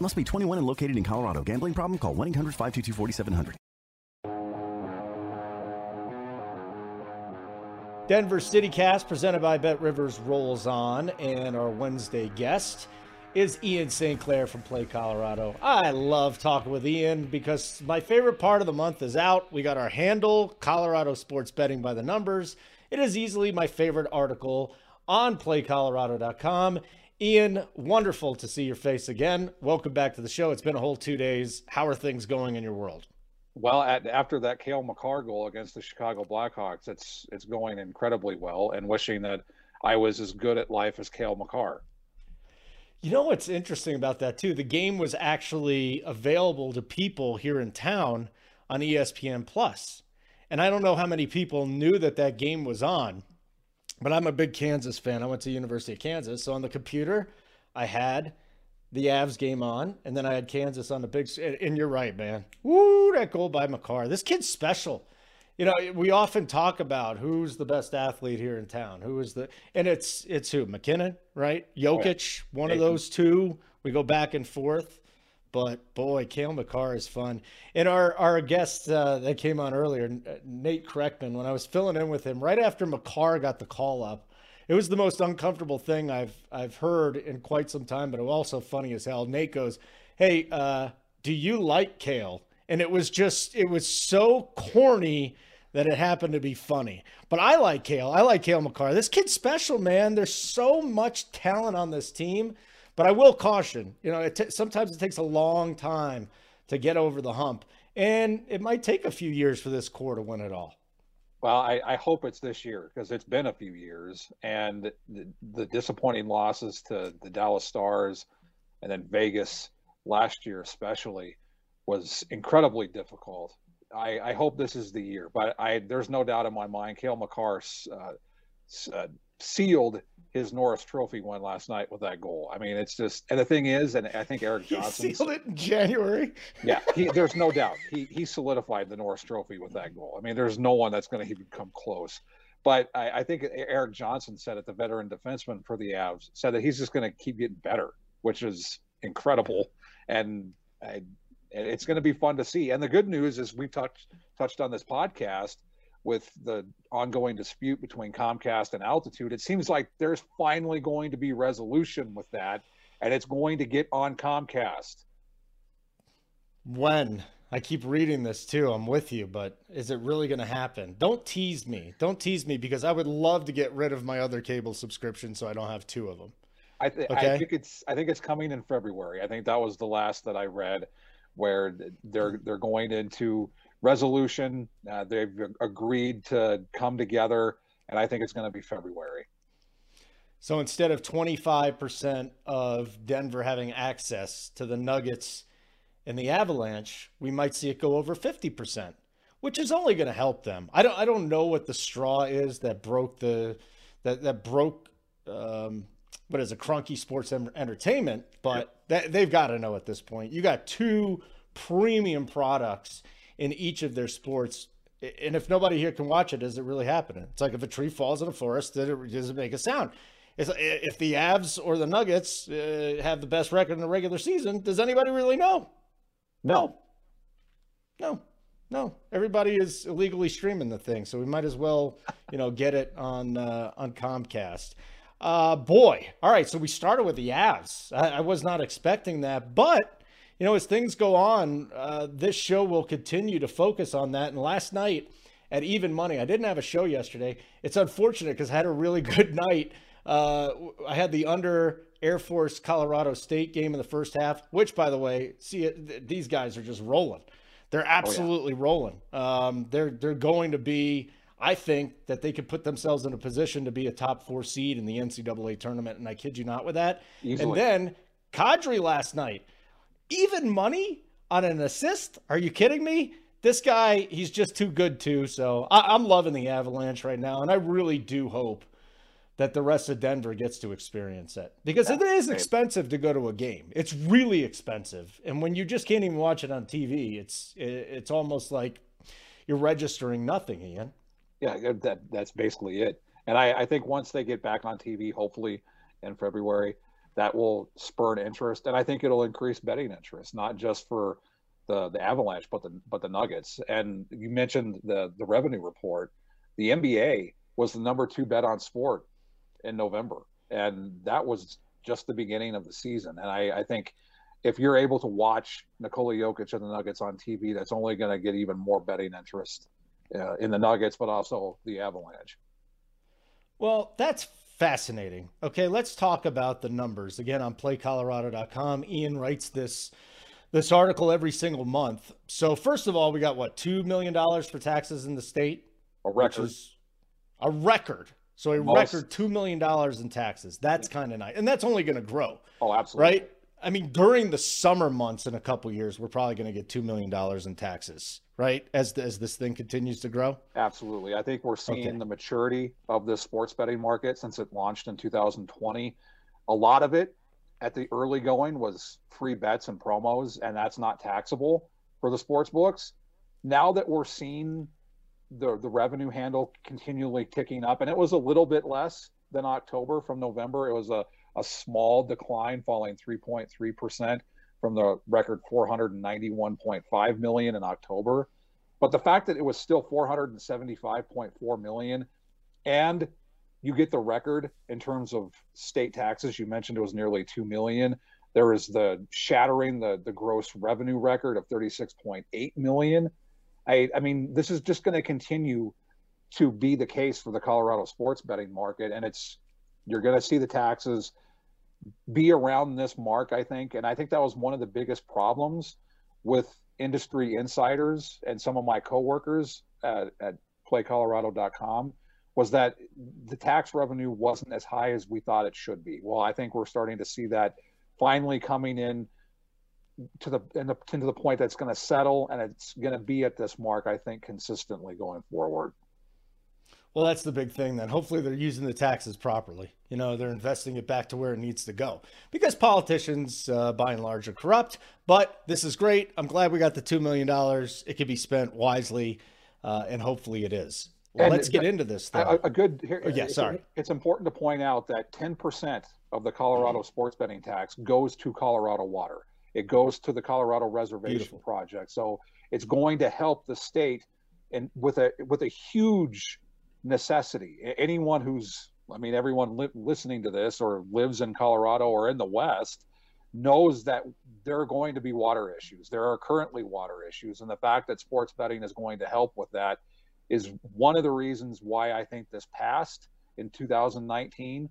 Speaker 4: Must be 21 and located in Colorado. Gambling problem? Call 1 800 522 4700.
Speaker 2: Denver City Cast, presented by Bet Rivers, rolls on, and our Wednesday guest is Ian St. Clair from Play Colorado. I love talking with Ian because my favorite part of the month is out. We got our handle, Colorado Sports Betting by the Numbers. It is easily my favorite article on PlayColorado.com. Ian, wonderful to see your face again. Welcome back to the show. It's been a whole two days. How are things going in your world?
Speaker 6: Well, at, after that Cale Makar goal against the Chicago Blackhawks, it's it's going incredibly well, and wishing that I was as good at life as Cale Makar.
Speaker 2: You know what's interesting about that too? The game was actually available to people here in town on ESPN Plus, and I don't know how many people knew that that game was on but I'm a big Kansas fan. I went to University of Kansas, so on the computer, I had the Avs game on, and then I had Kansas on the big. And you're right, man. Woo, that goal by Makar. This kid's special. You know, we often talk about who's the best athlete here in town. Who is the and it's it's who MacKinnon, right? Jokic, one of those two. We go back and forth. But boy, Cale Makar is fun. And our our guest uh, that came on earlier, Nate Kreckman, when I was filling in with him right after Makar got the call up, it was the most uncomfortable thing I've I've heard in quite some time. But it was also funny as hell. Nate goes, "Hey, uh, do you like kale?" And it was just it was so corny that it happened to be funny. But I like Kale. I like Cale Makar. This kid's special, man. There's so much talent on this team. But I will caution, you know, it t- sometimes it takes a long time to get over the hump. And it might take a few years for this core to win it all.
Speaker 6: Well, I, I hope it's this year because it's been a few years, and the, the, disappointing losses to the Dallas Stars and then Vegas last year, especially, was incredibly difficult. I, I hope this is the year, but I there's no doubt in my mind, Cale Makar uh, uh, sealed his Norris Trophy win last night with that goal. I mean, it's just, and the thing is, and I think Erik Johnson
Speaker 2: sealed it in January. [LAUGHS]
Speaker 6: yeah, he, there's no doubt he he solidified the Norris Trophy with that goal. I mean, there's no one that's going to even come close. But I, I, think Erik Johnson said it, the veteran defenseman for the Avs, said that he's just going to keep getting better, which is incredible, and I, it's going to be fun to see. And the good news is we touched touched on this podcast with the ongoing dispute between Comcast and Altitude, it seems like there's finally going to be resolution with that, and it's going to get on Comcast.
Speaker 2: When? I keep reading this too. I'm with you, but is it really going to happen? Don't tease me. Don't tease me because I would love to get rid of my other cable subscription so I don't have two of them.
Speaker 6: I, th- okay? I think it's I think it's coming in February. I think that was the last that I read where they're they're going into resolution. Uh, they've agreed to come together, and I think it's going to be February.
Speaker 2: So instead of 25% of Denver having access to the Nuggets and the Avalanche, we might see it go over 50%, which is only going to help them. I don't I don't know what the straw is that broke the that that broke um, what is a Kroenke Sports Entertainment, but that, they've got to know at this point. You got two premium products in each of their sports. And if nobody here can watch it, is it really happening? It's like if a tree falls in a forest, does it, does it make a sound? It's, if the Avs or the Nuggets uh, have the best record in the regular season, does anybody really know? No. No. No. Everybody is illegally streaming the thing, so we might as well, you know, get it on uh, on Comcast. Uh, boy, all right. So we started with the Avs. I, I was not expecting that, but you know, as things go on, uh, this show will continue to focus on that. And last night at Even Money, I didn't have a show yesterday. It's unfortunate because I had a really [LAUGHS] good night. Uh, I had the under Air Force Colorado State game in the first half, which, by the way, see it, these guys are just rolling. They're absolutely oh, yeah. rolling. Um, they're they're going to be. I think that they could put themselves in a position to be a top four seed in the NCAA tournament, and I kid you not with that. Easily. And then Kadri last night even money on an assist? Are you kidding me? This guy, he's just too good too. So I, am loving the Avalanche right now, and I really do hope that the rest of Denver gets to experience it because yeah, it is expensive to go to a game. It's really expensive, and when you just can't even watch it on TV, it's it's almost like you're registering nothing, Ian.
Speaker 6: Yeah, that that's basically it. And I, I think once they get back on TV, hopefully in February, that will spur an interest, and I think it'll increase betting interest, not just for the the Avalanche, but the but the Nuggets. And you mentioned the the revenue report. The NBA was the number two bet on sport in November, and that was just the beginning of the season. And I, I think if you're able to watch Nikola Jokic and the Nuggets on TV, that's only going to get even more betting interest uh, in the Nuggets, but also the Avalanche.
Speaker 2: Well, that's fascinating. Okay, let's talk about the numbers. Again, on playcolorado.com, Ian writes this this article every single month. So first of all, we got what, 2 million dollars for taxes in the state?
Speaker 6: A record.
Speaker 2: a record. So a Most. record 2 million dollars in taxes. That's kind of nice. And that's only going to grow.
Speaker 6: Oh, absolutely.
Speaker 2: Right? I mean, during the summer months in a couple years, we're probably going to get $2 million in taxes right? As as this thing continues to grow.
Speaker 6: Absolutely, I think we're seeing okay. the maturity of the sports betting market since it launched in 2020. A lot of it at the early going was free bets and promos, and that's not taxable for the sports books. Now that we're seeing the the revenue handle continually ticking up, and it was a little bit less than October from November. It was a a small decline, falling 3.3 percent from the record 491.5 million in October. But the fact that it was still 475.4 million and you get the record in terms of state taxes, you mentioned it was nearly 2 million. There is the shattering the the gross revenue record of 36.8 million. I, I mean, this is just going to continue to be the case for the Colorado sports betting market, and it's you're going to see the taxes be around this mark, I think, and I think that was one of the biggest problems with industry insiders and some of my coworkers at, at PlayColorado.com was that the tax revenue wasn't as high as we thought it should be. Well, I think we're starting to see that finally coming in to the, the to the point that's going to settle and it's going to be at this mark. I think consistently going forward.
Speaker 2: Well, that's the big thing then. Hopefully, they're using the taxes properly. You know, they're investing it back to where it needs to go. Because politicians, uh, by and large, are corrupt. But this is great. I'm glad we got the $2 million. It can be spent wisely, uh, and hopefully it is. Well, let's get into this. Though.
Speaker 6: A, a good. Here,
Speaker 2: oh, yeah, sorry.
Speaker 6: It's important to point out that 10% of the Colorado sports betting tax goes to Colorado Water. It goes to the Colorado Reservation Beautiful. Project. So it's going to help the state and with a with a huge necessity. Anyone who's, I mean, everyone li- listening to this or lives in Colorado or in the West knows that there are going to be water issues. There are currently water issues. And the fact that sports betting is going to help with that is one of the reasons why I think this passed in 2019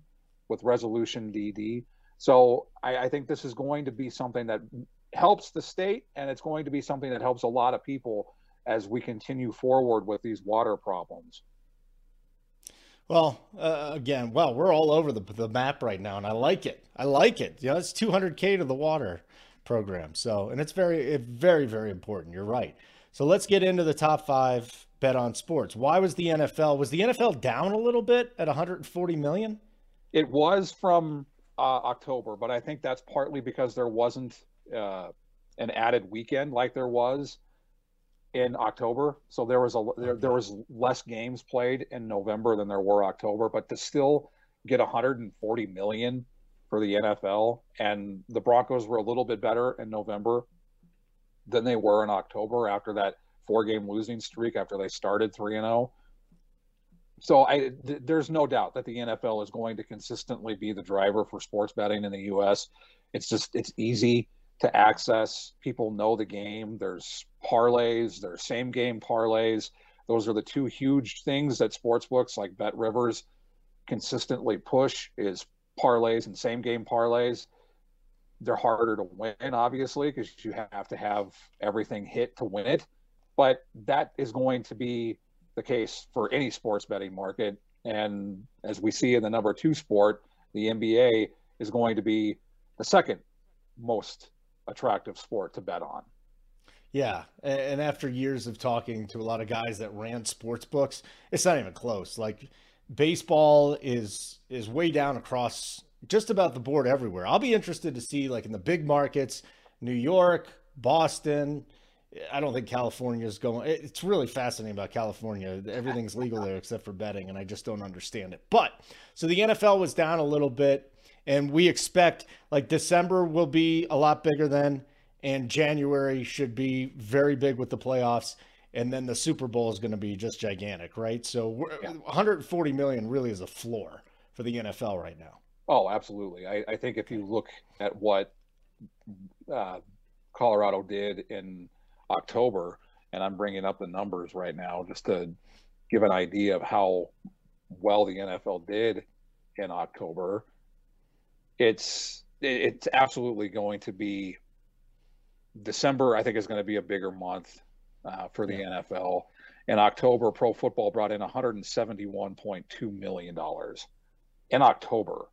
Speaker 6: with Resolution DD. So I, I think this is going to be something that helps the state and it's going to be something that helps a lot of people as we continue forward with these water problems.
Speaker 2: Well, uh, again, well, we're all over the, the map right now, and I like it. I like it. You know, it's 200K to the water program. So, and it's very, very, very important. You're right. So let's get into the top five bet on sports. Why was the NFL, was the NFL down a little bit at 140 million?
Speaker 6: It was from uh, October, but I think that's partly because there wasn't uh, an added weekend like there was in October. So there was a there, there was less games played in November than there were October, but to still get 140 million for the NFL and the Broncos were a little bit better in November than they were in October after that four game losing streak after they started 3 and 0. So I th- there's no doubt that the NFL is going to consistently be the driver for sports betting in the US. It's just it's easy to access. People know the game. There's parlays, there's same game parlays. Those are the two huge things that sports books like Bet Rivers consistently push is parlays and same game parlays. They're harder to win, obviously, because you have to have everything hit to win it. But that is going to be the case for any sports betting market. And as we see in the number two sport, the NBA is going to be the second most attractive sport to bet on.
Speaker 2: Yeah, and after years of talking to a lot of guys that ran sports books, it's not even close. Like baseball is is way down across just about the board everywhere. I'll be interested to see like in the big markets, New York, Boston. I don't think California is going. It's really fascinating about California. Everything's legal there except for betting, and I just don't understand it. But so the NFL was down a little bit and we expect like December will be a lot bigger then, and January should be very big with the playoffs, and then the Super Bowl is going to be just gigantic, right? So yeah. 140 million really is a floor for the NFL right now.
Speaker 6: Oh, absolutely. I, I think if you look at what uh, Colorado did in October, and I'm bringing up the numbers right now just to give an idea of how well the NFL did in October it's it's absolutely going to be December. I think is going to be a bigger month uh, for the yeah. NFL. In October, Pro Football brought in 171.2 million dollars in October.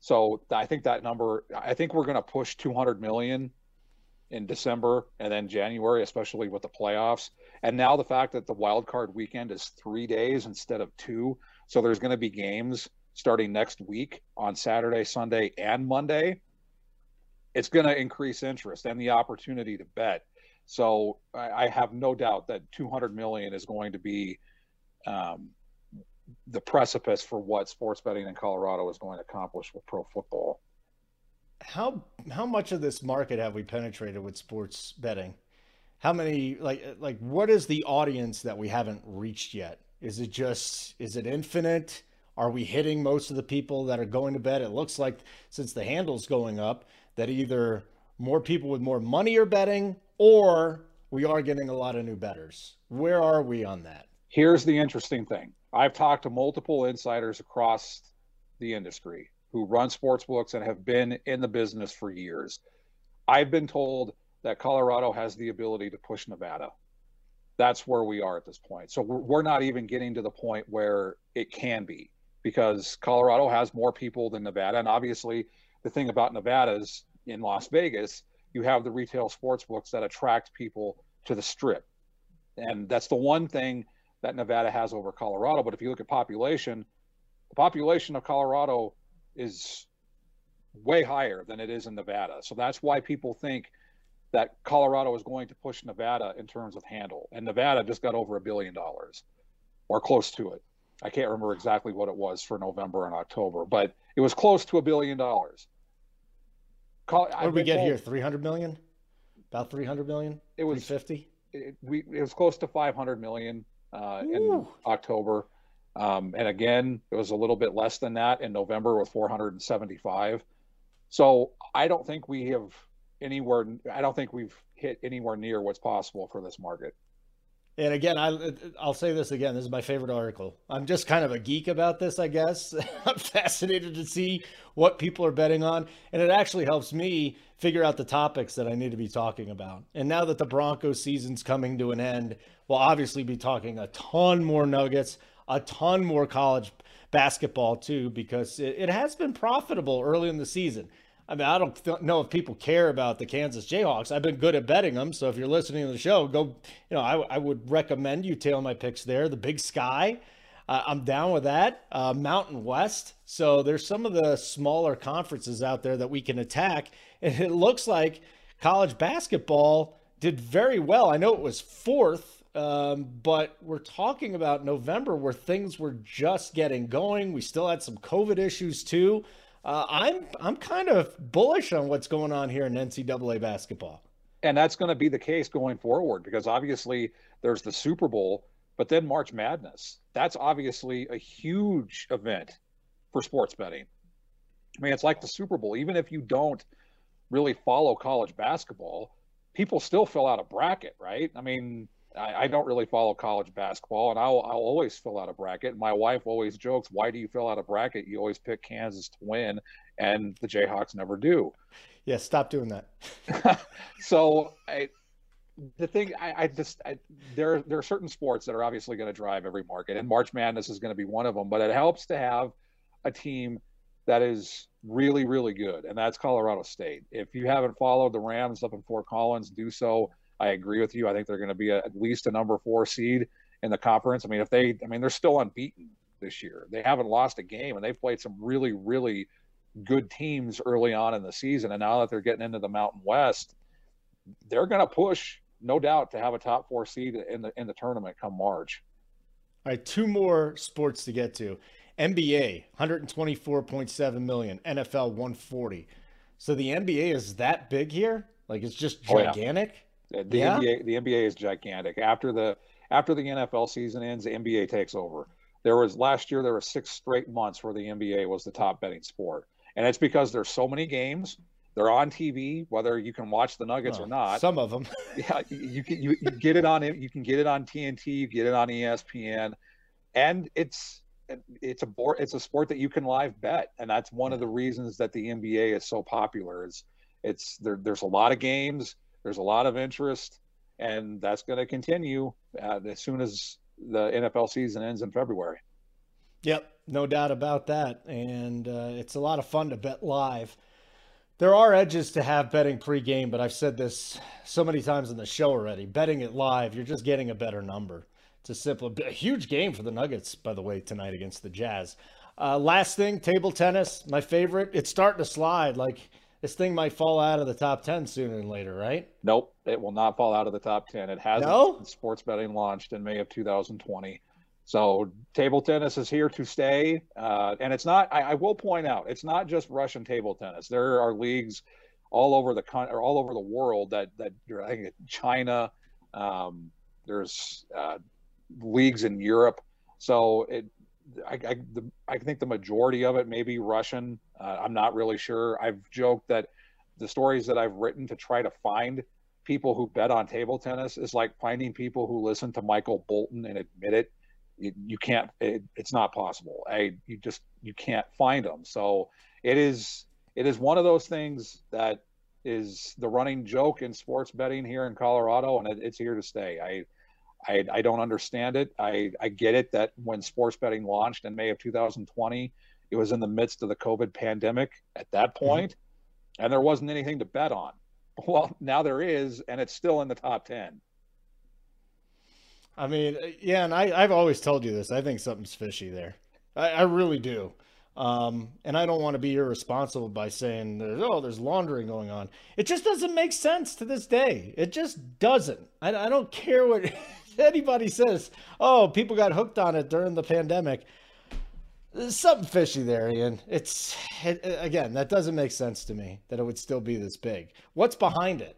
Speaker 6: So I think that number. I think we're going to push 200 million in December and then January, especially with the playoffs. And now the fact that the wild card weekend is three days instead of two, so there's going to be games starting next week on Saturday, Sunday, and Monday, it's going to increase interest and the opportunity to bet. So I, I, have no doubt that 200 million is going to be um, the precipice for what sports betting in Colorado is going to accomplish with pro football.
Speaker 2: How how much of this market have we penetrated with sports betting? How many like like what is the audience that we haven't reached yet? Is it just is it infinite? Are we hitting most of the people that are going to bed? It looks like since the handle's going up, that either more people with more money are betting or we are getting a lot of new betters. Where are we on that?
Speaker 6: Here's the interesting thing. I've talked to multiple insiders across the industry who run sports books and have been in the business for years. I've been told that Colorado has the ability to push Nevada. That's where we are at this point. So we're not even getting to the point where it can be because Colorado has more people than Nevada. And obviously, the thing about Nevada is in Las Vegas, you have the retail sports books that attract people to the strip. And that's the one thing that Nevada has over Colorado. But if you look at population, the population of Colorado is way higher than it is in Nevada. So that's why people think that Colorado is going to push Nevada in terms of handle. And Nevada just got over a billion dollars or close to it. I can't remember exactly what it was for November and October, but it was close to a billion dollars.
Speaker 2: what did we get told, here? 300 million? About 300 million?
Speaker 6: It was
Speaker 2: 50.
Speaker 6: It, we, it was close to 500 million uh, in October. Um, and again, it was a little bit less than that in November with 475. So I don't think we have anywhere. I don't think we've hit anywhere near what's possible for this market.
Speaker 2: And again, I I'll say this again. This is my favorite article. I'm just kind of a geek about this, I guess. [LAUGHS] I'm fascinated to see what people are betting on, and it actually helps me figure out the topics that I need to be talking about. And now that the Broncos season's coming to an end, we'll obviously be talking a ton more Nuggets, a ton more college basketball too, because it, it has been profitable early in the season. I mean, I don't th- know if people care about the Kansas Jayhawks. I've been good at betting them. So if you're listening to the show, go, you know, I, I would recommend you tail my picks there. The Big Sky, uh, I'm down with that. Uh, Mountain West. So there's some of the smaller conferences out there that we can attack. And it looks like college basketball did very well. I know it was fourth, um, but we're talking about November where things were just getting going. We still had some COVID issues too uh, I'm I'm kind of bullish on what's going on here in NCAA basketball.
Speaker 6: And that's going to be the case going forward because obviously there's the Super Bowl, but then March Madness. That's obviously a huge event for sports betting. I mean, it's like the Super Bowl. Even if you don't really follow college basketball, people still fill out a bracket, right? I mean, I, I, don't really follow college basketball, and I'll, I'll always fill out a bracket. My wife always jokes, "Why do you fill out a bracket? You always pick Kansas to win, and the Jayhawks never do."
Speaker 2: Yeah, stop doing that. [LAUGHS]
Speaker 6: so I, the thing I, I just I, there there are certain sports that are obviously going to drive every market, and March Madness is going to be one of them. But it helps to have a team that is really really good, and that's Colorado State. If you haven't followed the Rams up in Fort Collins, do so. I agree with you. I think they're going to be a, at least a number four seed in the conference. I mean, if they, I mean, they're still unbeaten this year. They haven't lost a game, and they've played some really, really good teams early on in the season. And now that they're getting into the Mountain West, they're going to push, no doubt, to have a top four seed in the in the tournament come March.
Speaker 2: All right, two more sports to get to. NBA 124.7 million, NFL 140. So the NBA is that big here? Like it's just gigantic? Oh, yeah.
Speaker 6: Uh, the yeah. NBA the NBA is gigantic. After the after the NFL season ends, the NBA takes over. There was last year there were six straight months where the NBA was the top betting sport. And it's because there's so many games. They're on TV, whether you can watch the Nuggets or not.
Speaker 2: Some of them. [LAUGHS]
Speaker 6: yeah, you can you, you get it on you can get it on TNT, you get it on ESPN, and it's it's a board it's a sport that you can live bet, and that's one of the reasons that the NBA is so popular. Is it's there, there's a lot of games there's a lot of interest, and that's going to continue uh, as soon as the NFL season ends in February.
Speaker 2: Yep, no doubt about that. And uh, it's a lot of fun to bet live. There are edges to have betting pregame, but I've said this so many times in the show already. Betting it live, you're just getting a better number. It's a simple, a huge game for the Nuggets, by the way, tonight against the Jazz. Uh, last thing, table tennis, my favorite. It's starting to slide. Like this thing might fall out of the top 10 sooner than later, right?
Speaker 6: Nope, it will not fall out of the top 10. It hasn't. No? Sports betting launched in May of 2020. So table tennis is here to stay. Uh, and it's not, I, I, will point out, it's not just Russian table tennis. There are leagues all over the country or all over the world that, that you're, I think China, um, there's uh, leagues in Europe. So it, I, I, the, I, think the majority of it may be Russian. Uh, I'm not really sure. I've joked that the stories that I've written to try to find people who bet on table tennis is like finding people who listen to Michael Bolton and admit it. You, you can't. It, it's not possible. I you just you can't find them. So it is it is one of those things that is the running joke in sports betting here in Colorado, and it, it's here to stay. I, I I don't understand it. I I get it that when sports betting launched in May of 2020, it was in the midst of the COVID pandemic at that mm-hmm. point, mm-hmm. and there wasn't anything to bet on. [LAUGHS] Well, now there is, and it's still in the top ten.
Speaker 2: I mean, yeah, and I, I've always told you this. I think something's fishy there. I, I really do. Um, and I don't want to be irresponsible by saying, there's, oh, there's laundering going on. It just doesn't make sense to this day. It just doesn't. I, I don't care what [LAUGHS] anybody says. Oh, people got hooked on it during the pandemic. There's something fishy there, Ian. It's it, again that doesn't make sense to me that it would still be this big. What's behind it?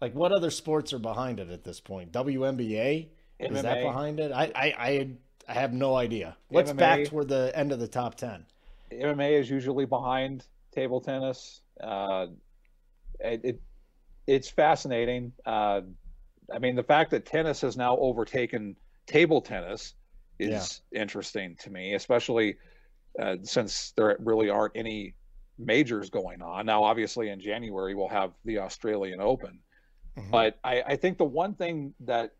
Speaker 2: Like what other sports are behind it at this point? WNBA MMA. is that behind it? I I I, I have no idea. What's MMA. back toward the end of the top ten?
Speaker 6: MMA is usually behind table tennis. Uh, it, it, it's fascinating. Uh, I mean, the fact that tennis has now overtaken table tennis is yeah. interesting to me, especially uh, since there really aren't any majors going on. Now, obviously, in January, we'll have the Australian Open. Mm-hmm. But I, I think the one thing that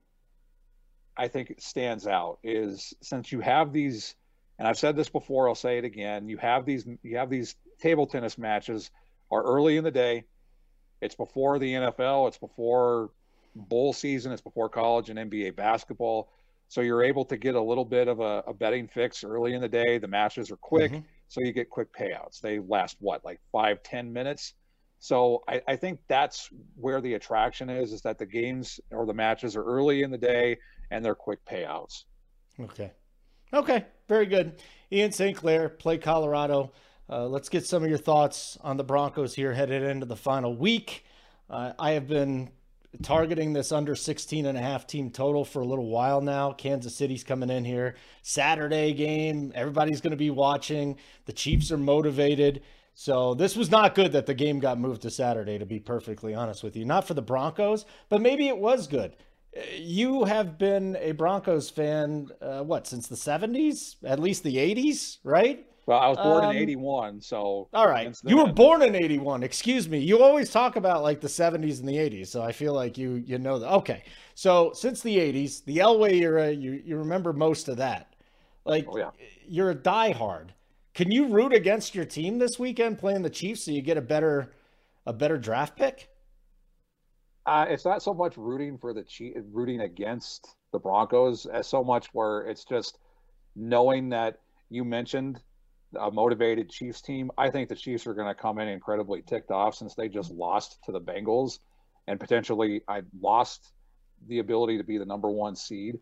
Speaker 6: I think stands out is since you have these and I've said this before, I'll say it again. You have these you have these table tennis matches are early in the day. It's before the NFL, it's before bowl season, it's before college and NBA basketball. So you're able to get a little bit of a, a betting fix early in the day. The matches are quick, mm-hmm. so you get quick payouts. They last what, like five, ten minutes. So I, I think that's where the attraction is, is that the games or the matches are early in the day and they're quick payouts.
Speaker 2: Okay. Okay, very good. Ian St. Clair, play Colorado. Uh, let's get some of your thoughts on the Broncos here headed into the final week. Uh, I have been targeting this under 16 and a half team total for a little while now. Kansas City's coming in here. Saturday game, everybody's going to be watching. The Chiefs are motivated. So this was not good that the game got moved to Saturday, to be perfectly honest with you. Not for the Broncos, but maybe it was good you have been a Broncos fan, uh, what, since the 70s? At least the 80s, right?
Speaker 6: Well, I was born um, in 81, so.
Speaker 2: All right. You were born in 81. Excuse me. You always talk about like the 70s and the 80s, so I feel like you you know that. Okay. So, since the 80s, the Elway era, you you remember most of that. Like oh, yeah. you're a diehard. Can you root against your team this weekend playing the Chiefs so you get a better a better draft pick?
Speaker 6: Uh, it's not so much rooting for the Chief, rooting against the Broncos as so much where it's just knowing that you mentioned a motivated Chiefs team. I think the Chiefs are going to come in incredibly ticked off since they just lost to the Bengals and potentially I lost the ability to be the number one seed.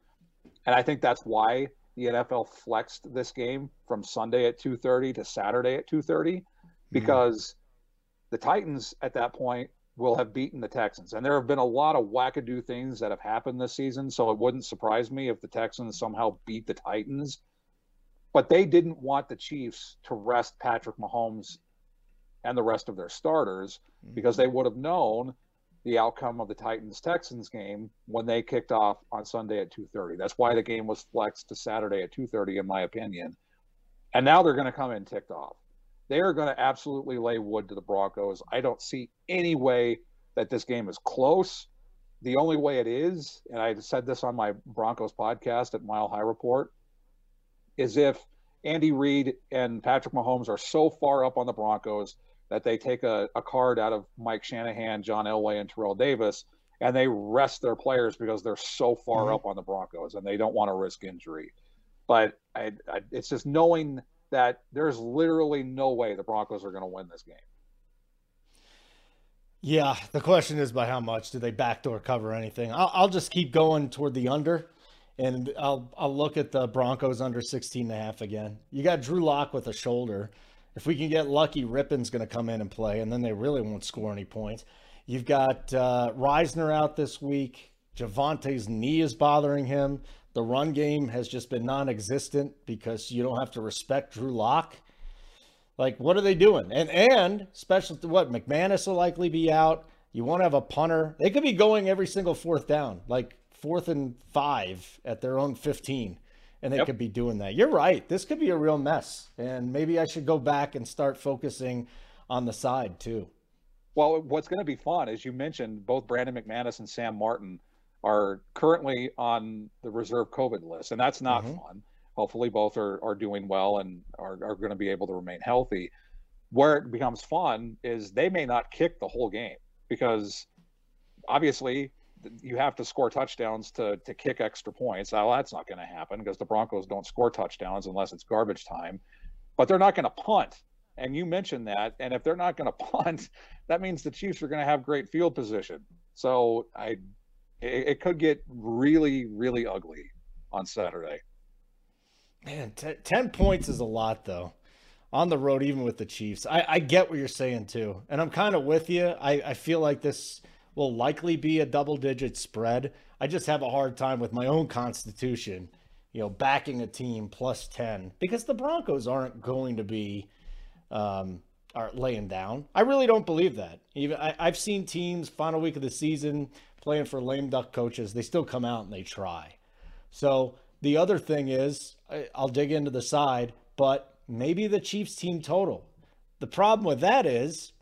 Speaker 6: And I think that's why the NFL flexed this game from Sunday at 2:30 to Saturday at 2:30 hmm. because mm. the Titans at that point will have beaten the Texans. And there have been a lot of wackadoo things that have happened this season. So it wouldn't surprise me if the Texans somehow beat the Titans. But they didn't want the Chiefs to rest Patrick Mahomes and the rest of their starters mm-hmm. because they would have known the outcome of the Titans Texans game when they kicked off on Sunday at 2:30. That's why the game was flexed to Saturday at 2:30 in my opinion. And now they're going to come in ticked off they are going to absolutely lay wood to the Broncos. I don't see any way that this game is close. The only way it is, and I said this on my Broncos podcast at Mile High Report, is if Andy Reid and Patrick Mahomes are so far up on the Broncos that they take a, a card out of Mike Shanahan, John Elway, and Terrell Davis, and they rest their players because they're so far mm-hmm. up on the Broncos and they don't want to risk injury. But I, I, it's just knowing – that there's literally no way the Broncos are going to win this game.
Speaker 2: Yeah, the question is by how much do they backdoor cover anything? I'll, I'll just keep going toward the under, and I'll I'll look at the Broncos under 16 and a half again. You got Drew Lock with a shoulder. If we can get lucky, Rypien's going to come in and play, and then they really won't score any points. You've got uh, Risner out this week. Javonte's knee is bothering him. The run game has just been non existent because you don't have to respect Drew Lock. Like, what are they doing? And and special what? McManus will likely be out. You won't have a punter. They could be going every single fourth down, like fourth and five at their own 15, and they yep. could be doing that. You're right. This could be a real mess. And maybe I should go back and start focusing on the side too.
Speaker 6: Well, what's going to be fun, as you mentioned, both Brandon McManus and Sam Martin are currently on the reserve COVID list, and that's not mm-hmm. fun. Hopefully, both are, are doing well and are, are going to be able to remain healthy. Where it becomes fun is they may not kick the whole game because obviously you have to score touchdowns to to kick extra points. Now that's not going to happen because the Broncos don't score touchdowns unless it's garbage time. But they're not going to punt. And you mentioned that. And if they're not going [LAUGHS] to punt, that means the Chiefs are going to have great field position. So I it, it could get really, really ugly on Saturday.
Speaker 2: Man, t- 10 points is a lot, though, on the road, even with the Chiefs. I, I get what you're saying, too. And I'm kind of with you. I, I feel like this will likely be a double digit spread. I just have a hard time with my own constitution, you know, backing a team plus 10 because the Broncos aren't going to be um, are laying down. I really don't believe that. Even I, I've seen teams final week of the season playing for lame duck coaches, they still come out and they try. So the other thing is, I'll dig into the side, but maybe the Chiefs team total. The problem with that is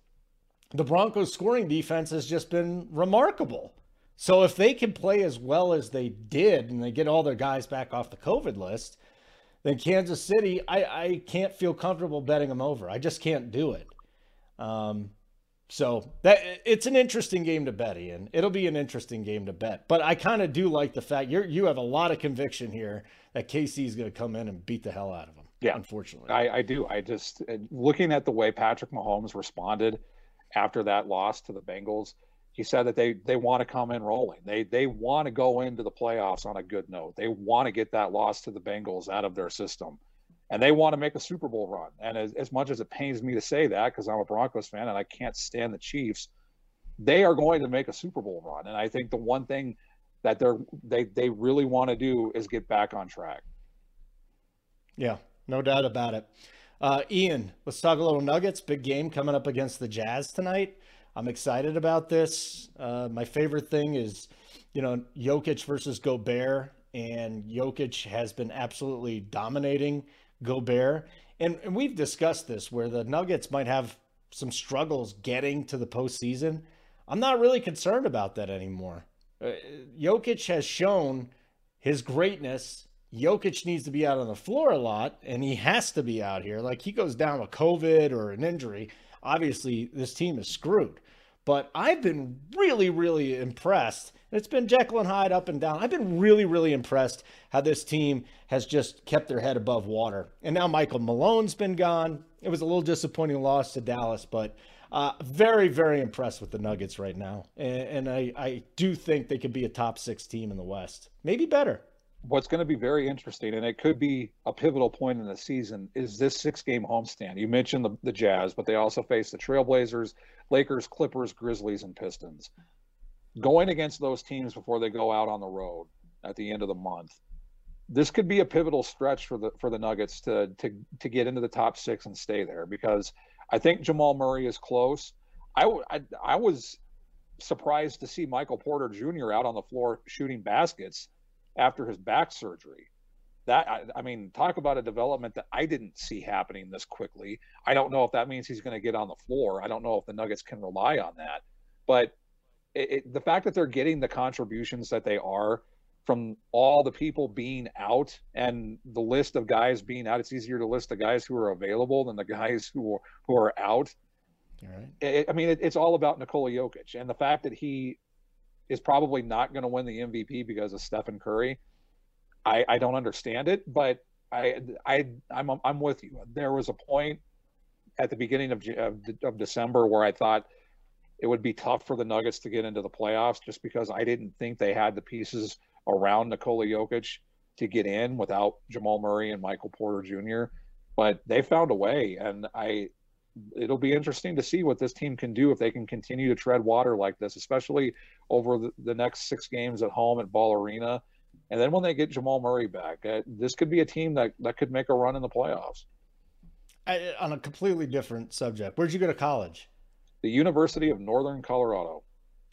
Speaker 2: the Broncos scoring defense has just been remarkable. So if they can play as well as they did and they get all their guys back off the COVID list, then Kansas City, I, I can't feel comfortable betting them over. I just can't do it. Um, so that it's an interesting game to bet, Ian. It'll be an interesting game to bet. But I kind of do like the fact you you have a lot of conviction here that KC is going to come in and beat the hell out of them. Yeah, unfortunately,
Speaker 6: I, I do. I just looking at the way Patrick Mahomes responded after that loss to the Bengals. He said that they they want to come in rolling. They they want to go into the playoffs on a good note. They want to get that loss to the Bengals out of their system and they want to make a Super Bowl run. And as, as much as it pains me to say that, because I'm a Broncos fan and I can't stand the Chiefs, they are going to make a Super Bowl run. And I think the one thing that they're they they really want to do is get back on track.
Speaker 2: Yeah, no doubt about it. Uh, Ian, let's talk a little Nuggets. Big game coming up against the Jazz tonight. I'm excited about this. Uh, my favorite thing is, you know, Jokic versus Gobert, and Jokic has been absolutely dominating Gobert. And, and we've discussed this where the Nuggets might have some struggles getting to the postseason. I'm not really concerned about that anymore. Uh, Jokic has shown his greatness. Jokic needs to be out on the floor a lot, and he has to be out here. Like he goes down with COVID or an injury, obviously this team is screwed. But I've been really, really impressed. It's been Jekyll and Hyde up and down. I've been really, really impressed how this team has just kept their head above water. And now Michael Malone's been gone. It was a little disappointing loss to Dallas, but uh, very, very impressed with the Nuggets right now. And, and I, I do think they could be a top six team in the West, maybe better
Speaker 6: what's going to be very interesting, and it could be a pivotal point in the season, is this six game homestand. You mentioned the, the Jazz, but they also face the Trailblazers, Lakers, Clippers, Grizzlies, and Pistons. Going against those teams before they go out on the road at the end of the month, this could be a pivotal stretch for the for the Nuggets to to to get into the top six and stay there because I think Jamal Murray is close. I, I, I was surprised to see Michael Porter Jr. out on the floor shooting baskets after his back surgery. That I, I, mean, talk about a development that I didn't see happening this quickly. I don't know if that means he's going to get on the floor. I don't know if the Nuggets can rely on that. But it, it, the fact that they're getting the contributions that they are from all the people being out and the list of guys being out, it's easier to list the guys who are available than the guys who are, who are out. It, I mean, it's all about Nikola Jokic and the fact that he is probably not going to win the MVP because of Stephen Curry. I, I don't understand it, but I I I'm I'm with you. There was a point at the beginning of, of, of December where I thought it would be tough for the Nuggets to get into the playoffs just because I didn't think they had the pieces around Nikola Jokic to get in without Jamal Murray and Michael Porter Jr. But they found a way, and I it'll be interesting to see what this team can do if they can continue to tread water like this, especially over the, the next six games at home at Ball Arena. And then when they get Jamal Murray back, uh, this could be a team that, that could make a run in the playoffs.
Speaker 2: I, on a completely different subject, where'd you go to college?
Speaker 6: The University of Northern Colorado.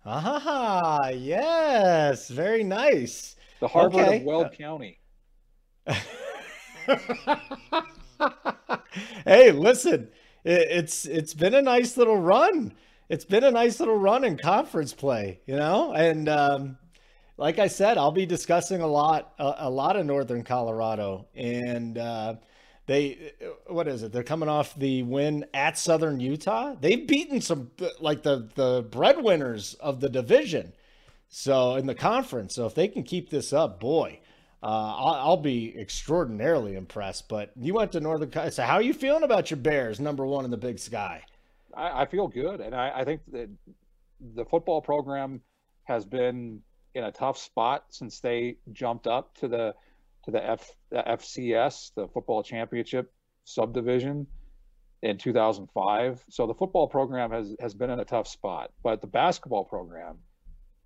Speaker 2: Ah, yes, very nice.
Speaker 6: The Harvard okay. of Weld County. [LAUGHS]
Speaker 2: hey, listen, it's it's been a nice little run. It's been a nice little run in conference play, you know, and um, like I said, I'll be discussing a lot, a, a lot of Northern Colorado, and uh, they, what is it? They're coming off the win at Southern Utah. They've beaten some like the the breadwinners of the division, so in the conference. So if they can keep this up, boy, uh, I'll, I'll, be extraordinarily impressed. But you went to Northern, so how are you feeling about your Bears, number one in the Big Sky?
Speaker 6: I, I feel good, and I, I think that the football program has been in a tough spot since they jumped up to the to the, F, the FCS, the Football Championship subdivision in 2005. So the football program has has been in a tough spot, but the basketball program,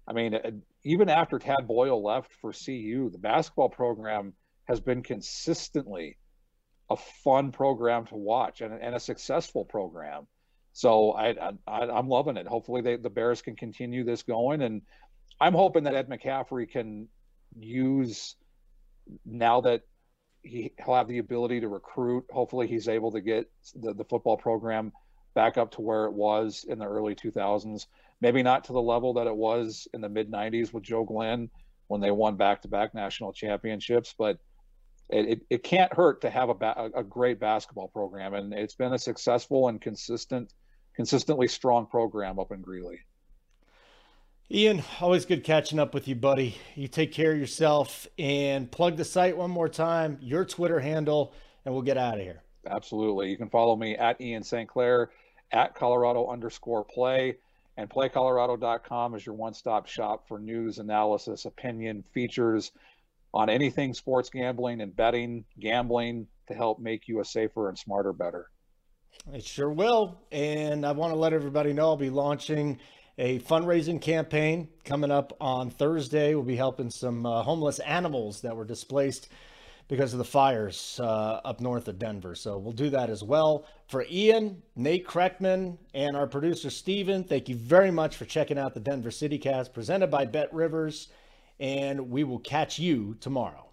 Speaker 6: I mean, even after Tad Boyle left for CU, the basketball program has been consistently a fun program to watch and, and a successful program. So I, I am loving it. Hopefully they, the Bears can continue this going, and I'm hoping that Ed McCaffrey can use now that he, will have the ability to recruit. Hopefully he's able to get the, the football program back up to where it was in the early 2000s. Maybe not to the level that it was in the mid 90s with Joe Glenn when they won back-to-back national championships, but it, it, it can't hurt to have a, ba- a great basketball program, and it's been a successful and consistent consistently strong program up in Greeley.
Speaker 2: Ian, always good catching up with you, buddy. You take care of yourself and plug the site one more time, your Twitter handle, and we'll get out of here.
Speaker 6: Absolutely. You can follow me at Ian St. Clair, at Colorado underscore play, and playcolorado.com is your one stop shop for news, analysis, opinion, features on anything sports gambling and betting, gambling to help make you a safer and smarter better.
Speaker 2: It sure will. And I want to let everybody know I'll be launching a fundraising campaign coming up on Thursday. We'll be helping some uh, homeless animals that were displaced because of the fires uh, up north of Denver. So we'll do that as well. For Ian, Nate Kreckman, and our producer Steven, thank you very much for checking out the Denver City Cast presented by Bet Rivers. And we will catch you tomorrow.